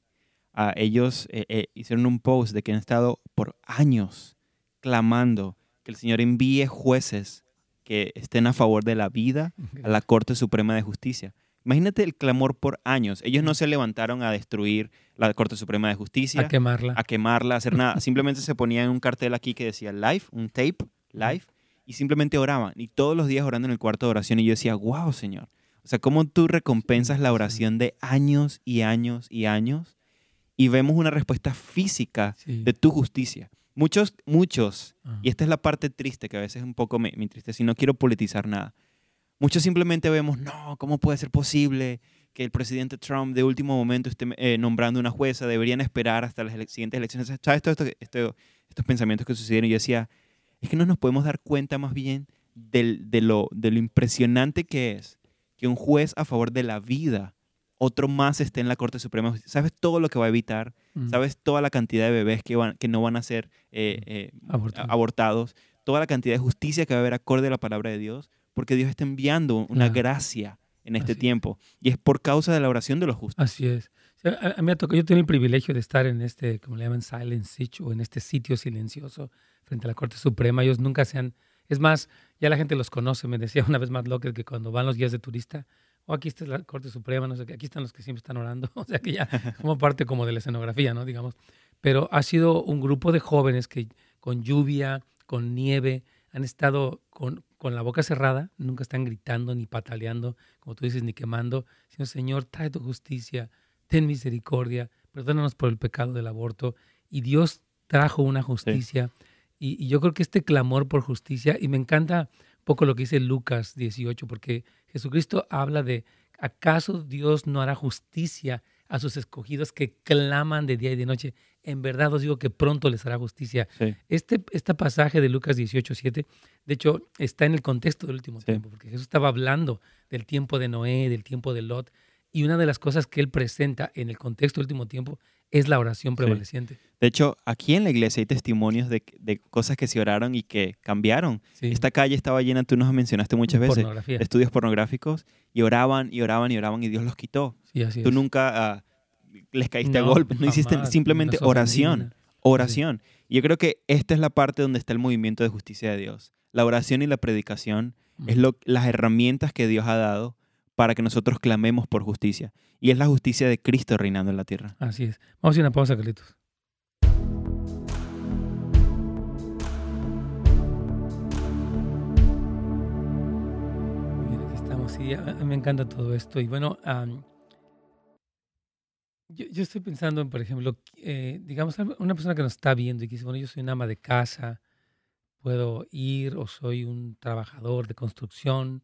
a ellos eh, eh, hicieron un post de que han estado por años clamando que el Señor envíe jueces que estén a favor de la vida a la Corte Suprema de Justicia. Imagínate el clamor por años. Ellos no se levantaron a destruir la Corte Suprema de Justicia. A quemarla. A quemarla, a hacer nada. *laughs* Simplemente se ponían un cartel aquí que decía live, un tape, live, y simplemente oraban. Y todos los días orando en el cuarto de oración. Y yo decía, wow, Señor. O sea, ¿cómo tú recompensas la oración de años y años y años? Y vemos una respuesta física de tu justicia. Muchos, muchos, y esta es la parte triste que a veces un poco me, me entristece y no quiero politizar nada. Muchos simplemente vemos, no, ¿cómo puede ser posible que el presidente Trump de último momento esté eh, nombrando una jueza? Deberían esperar hasta las siguientes elecciones. ¿Sabes todo esto, estos pensamientos que sucedieron? Y yo decía, es que no nos podemos dar cuenta más bien de, lo, de lo impresionante que es que un juez a favor de la vida otro más esté en la Corte Suprema. ¿Sabes todo lo que va a evitar? Mm. ¿Sabes toda la cantidad de bebés que, van, que no van a ser eh, eh, abortados. Toda la cantidad de justicia que va a haber acorde a la palabra de Dios. Porque Dios está enviando una gracia en este tiempo. Y es por causa de la oración de los justos. Así es. A, mí me tocado, yo tengo el privilegio de estar en este, como le llaman, silent sitch, o en este sitio silencioso frente a la Corte Suprema. Ellos nunca se han... Es más, ya la gente los conoce. Me decía una vez más Locker que cuando van los guías de turista, o aquí está la Corte Suprema, no sé qué, aquí están los que siempre están orando, *laughs* o sea que ya *laughs* como parte como de la escenografía, ¿no? Digamos. Pero ha sido un grupo de jóvenes que con lluvia, con nieve, han estado con, con la boca cerrada, nunca están gritando ni pataleando, como tú dices, ni quemando, sino Señor, trae tu justicia, ten misericordia, perdónanos por el pecado del aborto. Y Dios trajo una justicia. Y, y, yo creo que este clamor por justicia, y me encanta poco lo que dice Lucas 18, porque Jesucristo habla de, ¿acaso Dios no hará justicia a sus escogidos que claman de día y de noche? En verdad os digo que pronto les hará justicia. Este, este pasaje de Lucas 18, 7, de hecho, está en el contexto del último tiempo, porque Jesús estaba hablando del tiempo de Noé, del tiempo de Lot, y una de las cosas que él presenta en el contexto del último tiempo es la oración prevaleciente. De hecho, aquí en la iglesia hay testimonios de, de cosas que se oraron y que cambiaron. Esta calle estaba llena, tú nos mencionaste muchas veces, de estudios pornográficos, y oraban y oraban y oraban y Dios los quitó. tú nunca ah, les caíste a golpe, no hiciste simplemente oración, oración. Y yo creo que esta es la parte donde está el movimiento de justicia de Dios. La oración y la predicación es lo, las herramientas que Dios ha dado para que nosotros clamemos por justicia. Y es la justicia de Cristo reinando en la tierra. Así es. Vamos a ir a una pausa, Carlitos. Bien, aquí estamos. Sí, me encanta todo esto. Y bueno, yo, estoy pensando en, por ejemplo, eh, digamos, una persona que nos está viendo y que dice, bueno, yo soy una ama de casa, puedo ir o soy un trabajador de construcción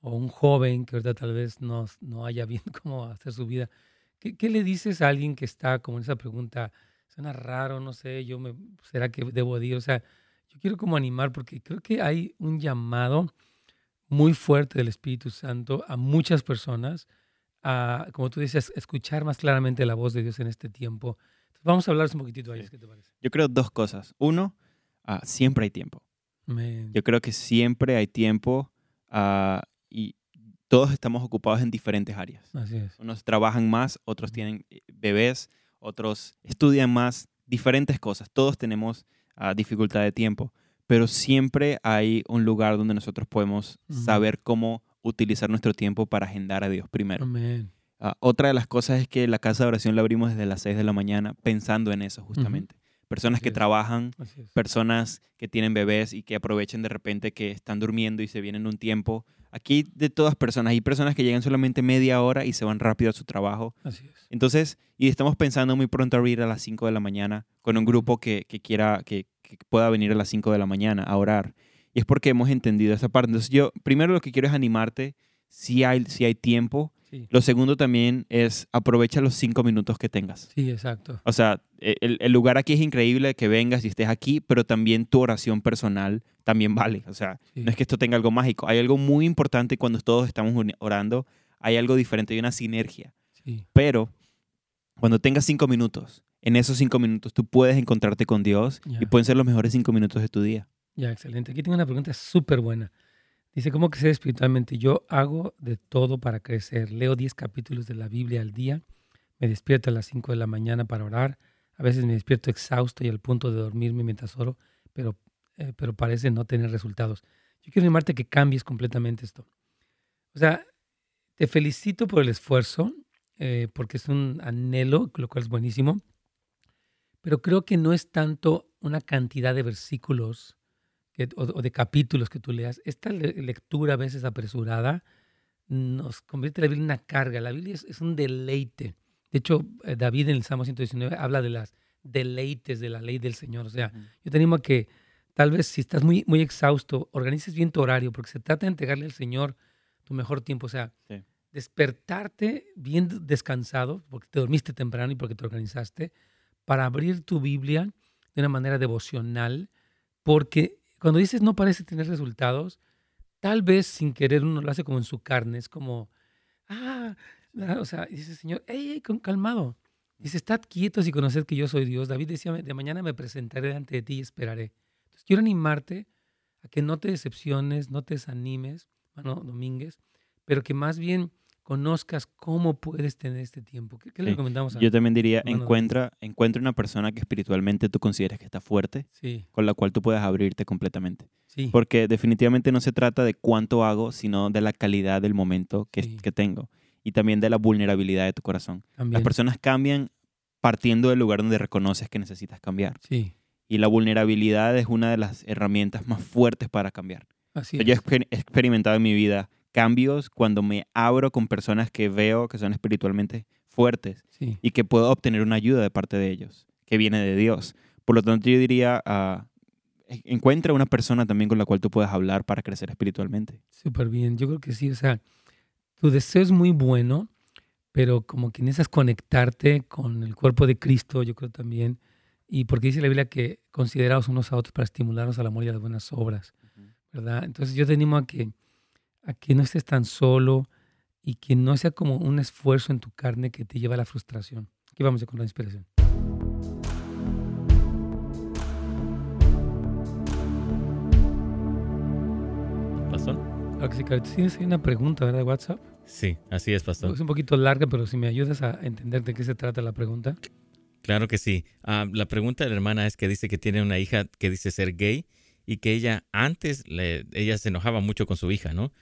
o un joven que ahorita tal vez no, no haya bien *laughs* cómo hacer su vida, ¿qué, ¿qué, le dices a alguien que está como en esa pregunta? Suena raro, no sé, yo me, ¿será que debo ir? O sea, yo quiero como animar porque creo que hay un llamado muy fuerte del Espíritu Santo a muchas personas a, como tú dices, escuchar más claramente la voz de Dios en este tiempo. vamos a hablar un poquitito de ¿qué te parece? Yo creo dos cosas. Uno, ah, siempre hay tiempo. Yo creo que siempre hay tiempo. Uh, y todos estamos ocupados en diferentes áreas. Así es. Unos trabajan más, otros tienen eh, bebés, otros estudian más, diferentes cosas. Todos tenemos ah, dificultad de tiempo, pero siempre hay un lugar donde nosotros podemos saber cómo utilizar nuestro tiempo para agendar a Dios primero. Amén. Ah, otra de las cosas es que la casa de oración la abrimos desde las 6 de la mañana pensando en eso justamente. Personas que trabajan, personas que tienen bebés y que aprovechen de repente que están durmiendo y se vienen un tiempo. Aquí de todas personas, hay personas que llegan solamente media hora y se van rápido a su trabajo. Así es. Entonces, y estamos pensando muy pronto abrir a las 5 de la mañana con un grupo que, que quiera, que, que, pueda venir a las 5 de la mañana a orar. Y es porque hemos entendido esa parte. Entonces, yo primero lo que quiero es animarte, si hay, si hay tiempo, lo segundo también es aprovecha los cinco minutos que tengas. Sí, exacto. O sea, e, el, lugar aquí es increíble que vengas y estés aquí, pero también tu oración personal también vale. O sea, no es que esto tenga algo mágico. Hay algo muy importante cuando todos estamos orando. Hay algo diferente, hay una sinergia. Sí. Pero cuando tengas cinco minutos, en esos cinco minutos tú puedes encontrarte con Dios y pueden ser los mejores cinco minutos de tu día. Ya, excelente. Aquí tengo una pregunta súper buena. Dice, ¿cómo crecer espiritualmente? Yo hago de todo para crecer. Leo 10 capítulos de la Biblia al día. Me despierto a las 5 de la mañana para orar. A veces me despierto exhausto y al punto de dormirme mientras oro, pero, eh, pero parece no tener resultados. Yo quiero animarte que cambies completamente esto. O sea, te felicito por el esfuerzo, eh, porque es un anhelo, lo cual es buenísimo, pero creo que no es tanto una cantidad de versículos o, de capítulos que tú leas, esta lectura a veces apresurada nos convierte la Biblia en una carga. La Biblia es, un deleite. De hecho, eh, David en el Salmo 119 habla de las deleites de la ley del Señor. O sea, yo te animo a que tal vez si estás muy, muy exhausto, organices bien tu horario, porque se trata de entregarle al Señor tu mejor tiempo. O sea, despertarte bien descansado, porque te dormiste temprano y porque te organizaste, para abrir tu Biblia de una manera devocional, porque cuando dices no parece tener resultados, tal vez sin querer uno lo hace como en su carne, es como, ah, o sea, dice Señor, hey, calmado. Dice, estad quietos y conoced que yo soy Dios. David decía, de mañana me presentaré delante de ti y esperaré. Entonces, quiero animarte a que no te decepciones, no te desanimes, bueno, Domínguez, pero que más bien conozcas cómo puedes tener este tiempo. ¿Qué, le recomendamos a Yo también diría, encuentra, encuentra una persona que espiritualmente tú consideres que está fuerte, con la cual tú puedas abrirte completamente. Porque definitivamente no se trata de cuánto hago, sino de la calidad del momento que, que tengo y también de la vulnerabilidad de tu corazón. Las personas cambian partiendo del lugar donde reconoces que necesitas cambiar. Y la vulnerabilidad es una de las herramientas más fuertes para cambiar. Así Yo he experimentado en mi vida cambios cuando me abro con personas que veo que son espiritualmente fuertes y que puedo obtener una ayuda de parte de ellos, que viene de Dios. Por lo tanto, yo diría, uh, encuentra una persona también con la cual tú puedas hablar para crecer espiritualmente. Súper bien, yo creo que sí, o sea, tu deseo es muy bueno, pero como que necesitas conectarte con el cuerpo de Cristo, yo creo también, y porque dice la Biblia que consideraos unos a otros para estimularnos al amor y a las buenas obras, ¿verdad? Entonces yo te animo a que a que no estés tan solo y que no sea como un esfuerzo en tu carne que te lleva a la frustración. Aquí vamos a con la inspiración. ¿Pastor? Claro que sí, Tienes una pregunta, ¿verdad? WhatsApp. Sí, así es, Pastor. Es un poquito larga, pero si me ayudas a entender de qué se trata la pregunta. Claro que sí. Ah, la pregunta de la hermana es que dice que tiene una hija que dice ser gay y que ella antes, le, ella se enojaba mucho con su hija, ¿no?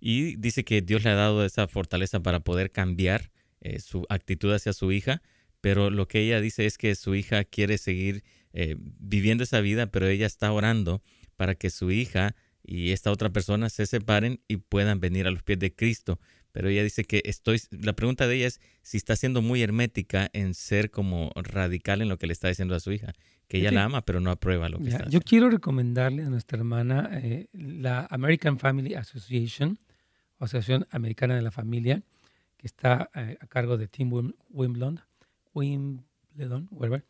Y dice que Dios le ha dado esa fortaleza para poder cambiar eh, su actitud hacia su hija, pero lo que ella dice es que su hija quiere seguir eh, viviendo esa vida, pero ella está orando para que su hija y esta otra persona se separen y puedan venir a los pies de Cristo. Pero ella dice que estoy, la pregunta de ella es si está siendo muy hermética en ser como radical en lo que le está diciendo a su hija que ella la ama, pero no aprueba lo que está Yo quiero recomendarle a nuestra hermana eh, la American Family Association, Asociación Americana de la Familia, que está eh, a cargo de Tim Wimbledon, Wimbledon, whatever,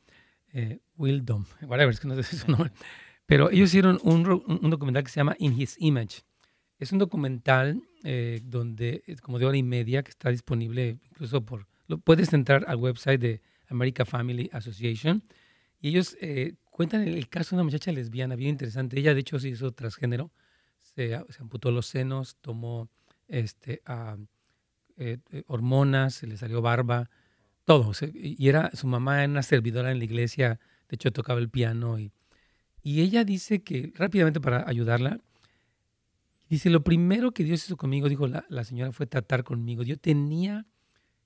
eh, Wildom, whatever, es que no sé su nombre. Pero ellos hicieron un, un, documental que se llama In His Image. Es un documental donde, como de hora y media, que está disponible incluso por... Lo, puedes entrar al website de American Family Association y ellos eh, cuentan el, caso de una muchacha lesbiana bien interesante. Ella, de hecho, se hizo transgénero. Se, se amputó los senos, tomó este, eh, eh, hormonas, se le salió barba, todo. y era, su mamá era una servidora en la iglesia, de hecho tocaba el piano. Y, y ella dice que, rápidamente para ayudarla, dice, lo primero que Dios hizo conmigo, dijo la, la señora, fue tratar conmigo. Yo tenía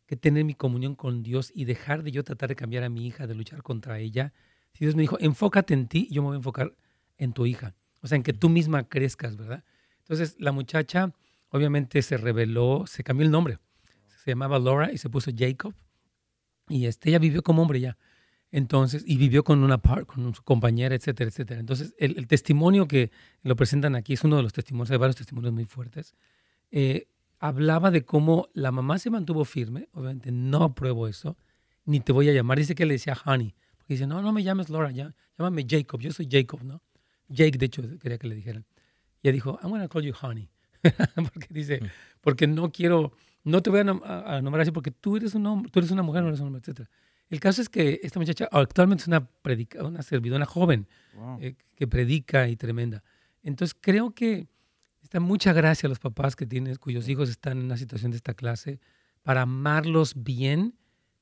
que tener mi comunión con Dios y dejar de yo tratar de cambiar a mi hija, de luchar contra ella. Si Dios me dijo, enfócate en ti, yo me voy a enfocar en tu hija. O sea, en que tú misma crezcas, ¿verdad? Entonces, la muchacha obviamente se reveló, se cambió el nombre. Se llamaba Laura y se puso Jacob. Y este, ella vivió como hombre ya. Entonces, y vivió con una par, con su compañera, etcétera, etcétera. Entonces, el, testimonio que lo presentan aquí es uno de los testimonios, hay varios testimonios muy fuertes. Eh, hablaba de cómo la mamá se mantuvo firme, obviamente no apruebo eso, ni te voy a llamar, dice que le decía Honey, porque dice, no, no me llames Laura, ya, llámame Jacob, yo soy Jacob, ¿no? Jake, de hecho, quería que le dijeran. Y ella dijo, I'm going to call you honey. *laughs* porque dice, mm. porque no quiero, no te voy a, nombrar así porque tú eres un hombre, tú eres una mujer, no eres un hombre, etc. El caso es que esta muchacha actualmente es una, predica, una servidora joven eh, que predica y tremenda. Entonces creo que está mucha gracia a los papás que tienen, cuyos hijos están en una situación de esta clase, para amarlos bien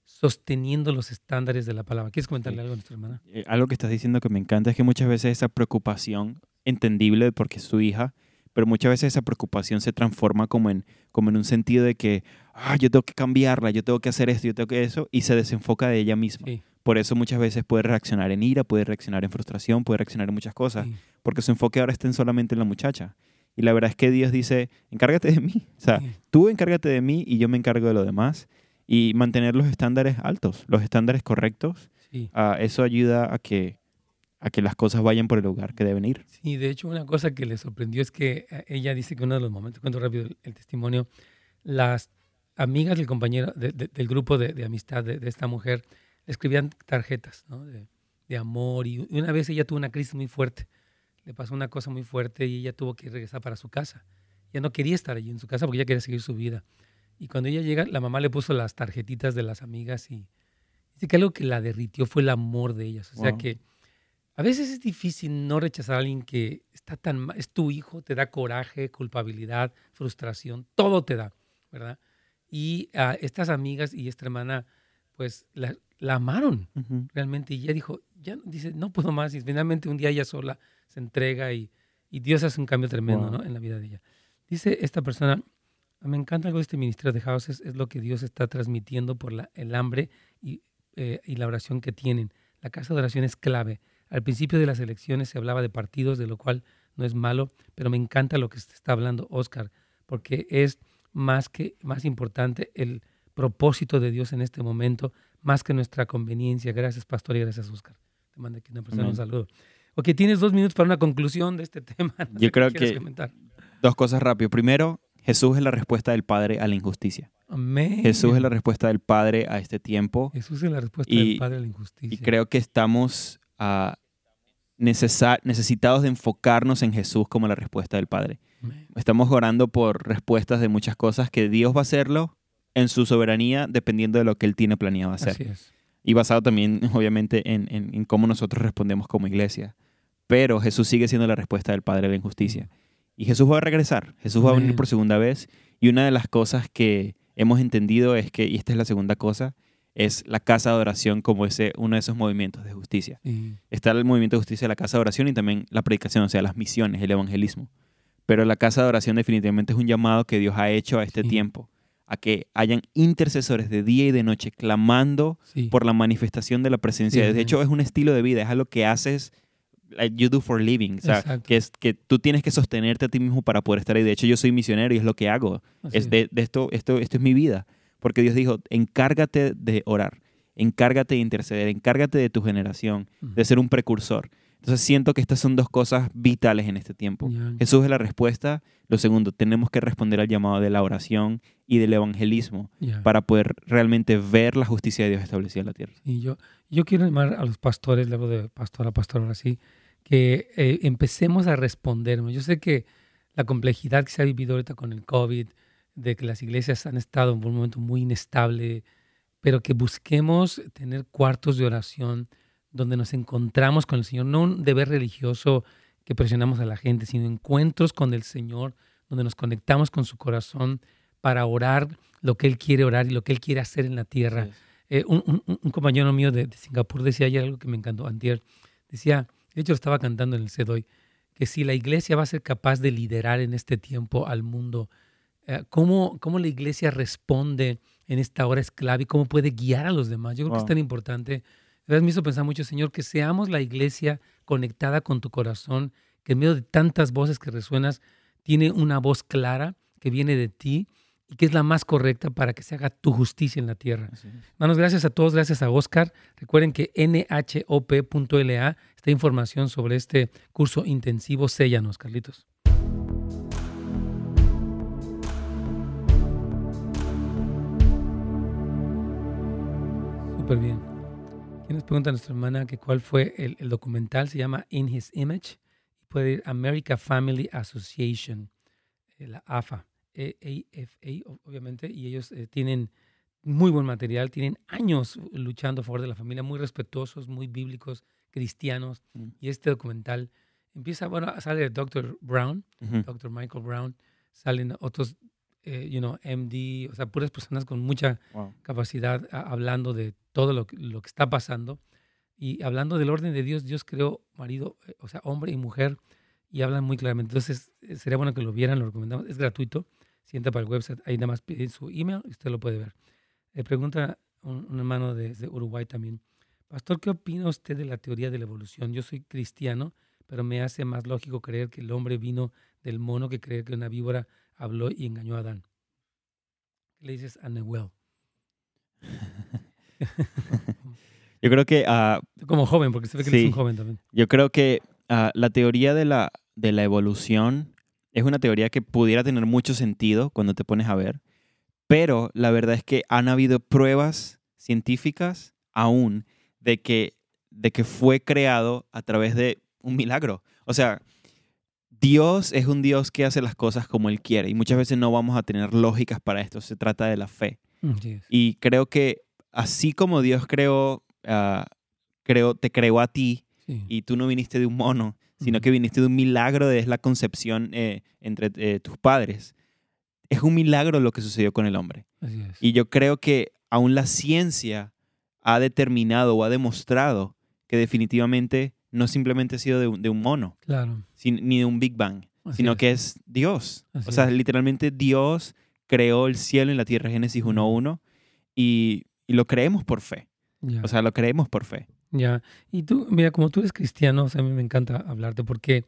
sosteniendo los estándares de la palabra. ¿Quieres comentarle algo a nuestra hermana? Eh, algo que estás diciendo que me encanta es que muchas veces esa preocupación, entendible porque es su hija, pero muchas veces esa preocupación se transforma como en, como en un sentido de que, ah, yo tengo que cambiarla, yo tengo que hacer esto, yo tengo que eso, y se desenfoca de ella misma. Por eso muchas veces puede reaccionar en ira, puede reaccionar en frustración, puede reaccionar en muchas cosas, porque su enfoque ahora está en solamente en la muchacha. Y la verdad es que Dios dice, encárgate de mí. O sea, tú encárgate de mí y yo me encargo de lo demás y mantener los estándares altos, los estándares correctos. Ah, eso ayuda a que, a que las cosas vayan por el lugar que deben ir. Sí, de hecho una cosa que le sorprendió es que eh, ella dice que uno de los momentos, cuento rápido el, testimonio, las amigas del compañero, del grupo de, amistad de, esta mujer, escribían tarjetas de, de, amor y una vez ella tuvo una crisis muy fuerte, le pasó una cosa muy fuerte y ella tuvo que regresar para su casa. Ya no quería estar allí en su casa porque ella quería seguir su vida. Y cuando ella llega, la mamá le puso las tarjetitas de las amigas y dice que algo que la derritió fue el amor de ellas. O sea que a veces es difícil no rechazar a alguien que está tan es tu hijo, te da coraje, culpabilidad, frustración, todo te da, ¿verdad? Y a estas amigas y esta hermana, pues la, amaron realmente. Y ella dijo, ya dice, no puedo más. Y finalmente un día ella sola se entrega y, y Dios hace un cambio tremendo ¿no? en la vida de ella. Dice esta persona, me encanta algo de este ministerio de Houses, es lo que Dios está transmitiendo por la, el hambre y, eh, y, la oración que tienen. La casa de oración es clave. Al principio de las elecciones se hablaba de partidos, de lo cual no es malo, pero me encanta lo que está hablando Oscar, porque es más que más importante el propósito de Dios en este momento, más que nuestra conveniencia. Gracias, pastor, y gracias, Oscar. Te mando aquí una persona un saludo. Ok, tienes dos minutos para una conclusión de este *laughs* tema. Yo creo que dos cosas rápido. Primero, Jesús es la respuesta del Padre a la injusticia. Amén. Jesús es la respuesta del Padre a este tiempo. Jesús es la respuesta del Padre a la injusticia. Y creo que estamos uh, necesitados de enfocarnos en Jesús como la respuesta del Padre. Estamos orando por respuestas de muchas cosas que Dios va a hacerlo en su soberanía dependiendo de lo que Él tiene planeado hacer. Así es. Y basado también, *laughs* obviamente, en, en, cómo nosotros respondemos como iglesia. Pero Jesús sigue siendo la respuesta del Padre a la injusticia. Y Jesús va a regresar, Jesús va a venir por segunda vez. Y una de las cosas que hemos entendido es que, y esta es la segunda cosa, es la casa de oración como ese, uno de esos movimientos de justicia. Está el movimiento de justicia de la casa de oración y también la predicación, o sea, las misiones, el evangelismo. Pero la casa de oración definitivamente es un llamado que Dios ha hecho a este tiempo, a que hayan intercesores de día y de noche clamando por la manifestación de la presencia de Dios. De hecho, es un estilo de vida, es algo que haces you do for living. O sea, que, es, que tú tienes que sostenerte a ti mismo para poder estar ahí. De hecho, yo soy misionero y es lo que hago. es de, esto, esto, esto es mi vida. Porque Dios dijo, encárgate de orar, encárgate de interceder, encárgate de tu generación, de ser un precursor. Entonces siento que estas son dos cosas vitales en este tiempo. Jesús es la respuesta. Lo segundo, tenemos que responder al llamado de la oración y del evangelismo para poder realmente ver la justicia de Dios establecida en la tierra. Y yo, yo quiero animar a los pastores, luego de pastor a pastor ahora sí, que eh, empecemos a responder. Yo sé que la complejidad que se ha vivido ahorita con el COVID, de que las iglesias han estado en un momento muy inestable, pero que busquemos tener cuartos de oración donde nos encontramos con el Señor, no un deber religioso que presionamos a la gente, sino encuentros con el Señor donde nos conectamos con su corazón para orar lo que Él quiere orar y lo que Él quiere hacer en la tierra. Eh, un, compañero mío de, Singapur decía ayer algo que me encantó, antier, decía, de hecho estaba cantando en el CEDOI, que si la iglesia va a ser capaz de liderar en este tiempo al mundo, ¿cómo, ¿cómo, la iglesia responde en esta hora esclava y cómo puede guiar a los demás? Yo creo que es tan importante. Me hizo pensar mucho, Señor, que seamos la iglesia conectada con tu corazón, que en medio de tantas voces que resuenas, tiene una voz clara que viene de ti y que es la más correcta para que se haga tu justicia en la tierra. Manos, gracias a todos, gracias a Oscar. Recuerden que nhop.la está información sobre este curso intensivo. Séllanos, Carlitos. Súper bien. ¿Quién nos pregunta nuestra hermana que cuál fue el, el documental? Se llama In His Image. Puede ir America Family Association, eh, la AFA. AFA, obviamente, y ellos eh, tienen muy buen material, tienen años luchando a favor de la familia, muy respetuosos, muy bíblicos, cristianos. Mm. Y este documental empieza, bueno, sale Dr. Brown, Dr. Michael Brown, salen otros, eh, you know, MD, o sea, puras personas con mucha capacidad hablando de todo lo, lo, que está pasando. Y hablando del orden de Dios, Dios creó marido, eh, o sea, hombre y mujer, y hablan muy claramente. Entonces, sería bueno que lo vieran, lo recomendamos. Es gratuito si entra para el website, ahí nada más pide su email y usted lo puede ver. Le pregunta un, hermano de, Uruguay también. Pastor, ¿qué opina usted de la teoría de la evolución? Yo soy cristiano, pero me hace más lógico creer que el hombre vino del mono que creer que una víbora habló y engañó a Adán. ¿Qué le dices a Newell? *laughs* yo creo que... Uh, Como joven, porque se ve que sí, eres un joven también. Yo creo que uh, la teoría de la, de la evolución es una teoría que pudiera tener mucho sentido cuando te pones a ver, pero la verdad es que han habido pruebas científicas aún de que, de que fue creado a través de un milagro. O sea, Dios es un Dios que hace las cosas como Él quiere y muchas veces no vamos a tener lógicas para esto, se trata de la fe. Mm, y creo que así como Dios creó, ah, te creó a ti y tú no viniste de un mono, sino que viniste de un milagro de la concepción eh, entre eh, tus padres. Es un milagro lo que sucedió con el hombre. Y yo creo que aún la ciencia ha determinado o ha demostrado que definitivamente no simplemente ha sido de un, mono, claro. ni de un Big Bang, sino que es Dios. o sea, literalmente Dios creó el cielo y la tierra, Génesis 1.1, y, y lo creemos por fe. O sea, lo creemos por fe. Ya, y tú, mira, como tú eres cristiano, a mí me encanta hablarte porque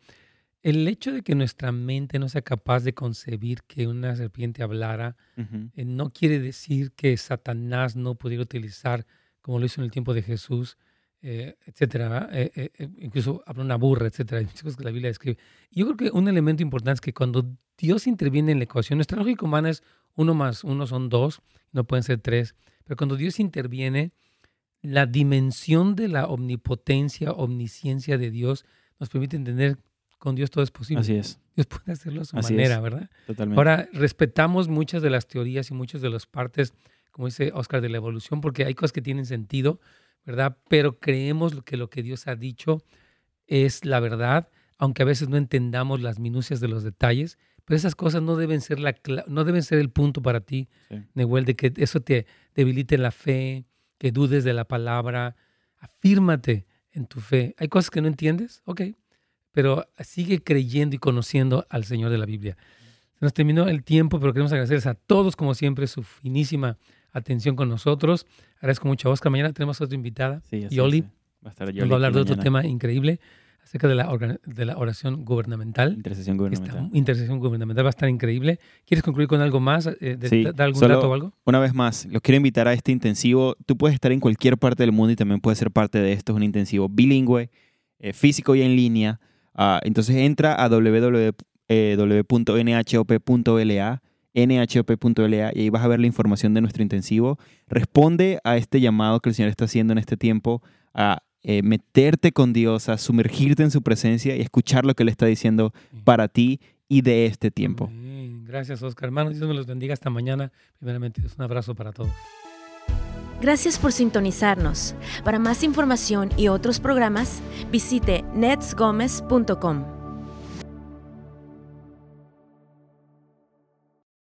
el hecho de que nuestra mente no sea capaz de concebir que una serpiente hablara, eh, no quiere decir que Satanás no pudiera utilizar, como lo hizo en el tiempo de Jesús, eh, etcétera, eh, incluso habla una burra, etcétera, hay muchas cosas que la Biblia describe. Yo creo que un elemento importante es que cuando Dios interviene en la ecuación, nuestra lógica humana es uno más uno son dos, no pueden ser tres, pero cuando Dios interviene, la dimensión de la omnipotencia, omnisciencia de Dios nos permite entender con Dios todo es posible. Así es. Dios puede hacerlo a su manera, ¿verdad? Totalmente. Ahora, respetamos muchas de las teorías y muchas de las partes, como dice Oscar, de la evolución, porque hay cosas que tienen sentido, ¿verdad? Pero creemos que lo que Dios ha dicho es la verdad, aunque a veces no entendamos las minucias de los detalles, pero esas cosas no deben ser, la, no deben ser el punto para ti, sí. de que eso te debilite la fe, que dudes de la palabra, afírmate en tu fe. Hay cosas que no entiendes, ok, pero sigue creyendo y conociendo al Señor de la Biblia. Se nos terminó el tiempo, pero queremos agradecerles a todos, como siempre, su finísima atención con nosotros. Agradezco mucho a Oscar. Mañana tenemos otra invitada, Yoli. Va a estar Yoli. Nos va a hablar de otro tema increíble acerca de la, de la oración gubernamental. Intercesión gubernamental. intercesión gubernamental va a estar increíble. ¿Quieres concluir con algo más? Eh, de, algún dato o algo? Una vez más, los quiero invitar a este intensivo. Tú puedes estar en cualquier parte del mundo y también puedes ser parte de esto. Es un intensivo bilingüe, eh, físico y en línea. Ah, entonces entra a www.nhop.la nhop.la y ahí vas a ver la información de nuestro intensivo. Responde a este llamado que el Señor está haciendo en este tiempo a eh, meterte con Dios, a sumergirte en su presencia y escuchar lo que Él está diciendo para ti y de este tiempo. Gracias, Oscar. Hermanos, Dios me los bendiga hasta mañana. Primeramente, un abrazo para todos. Gracias por sintonizarnos. Para más información y otros programas, visite netsgomez.com.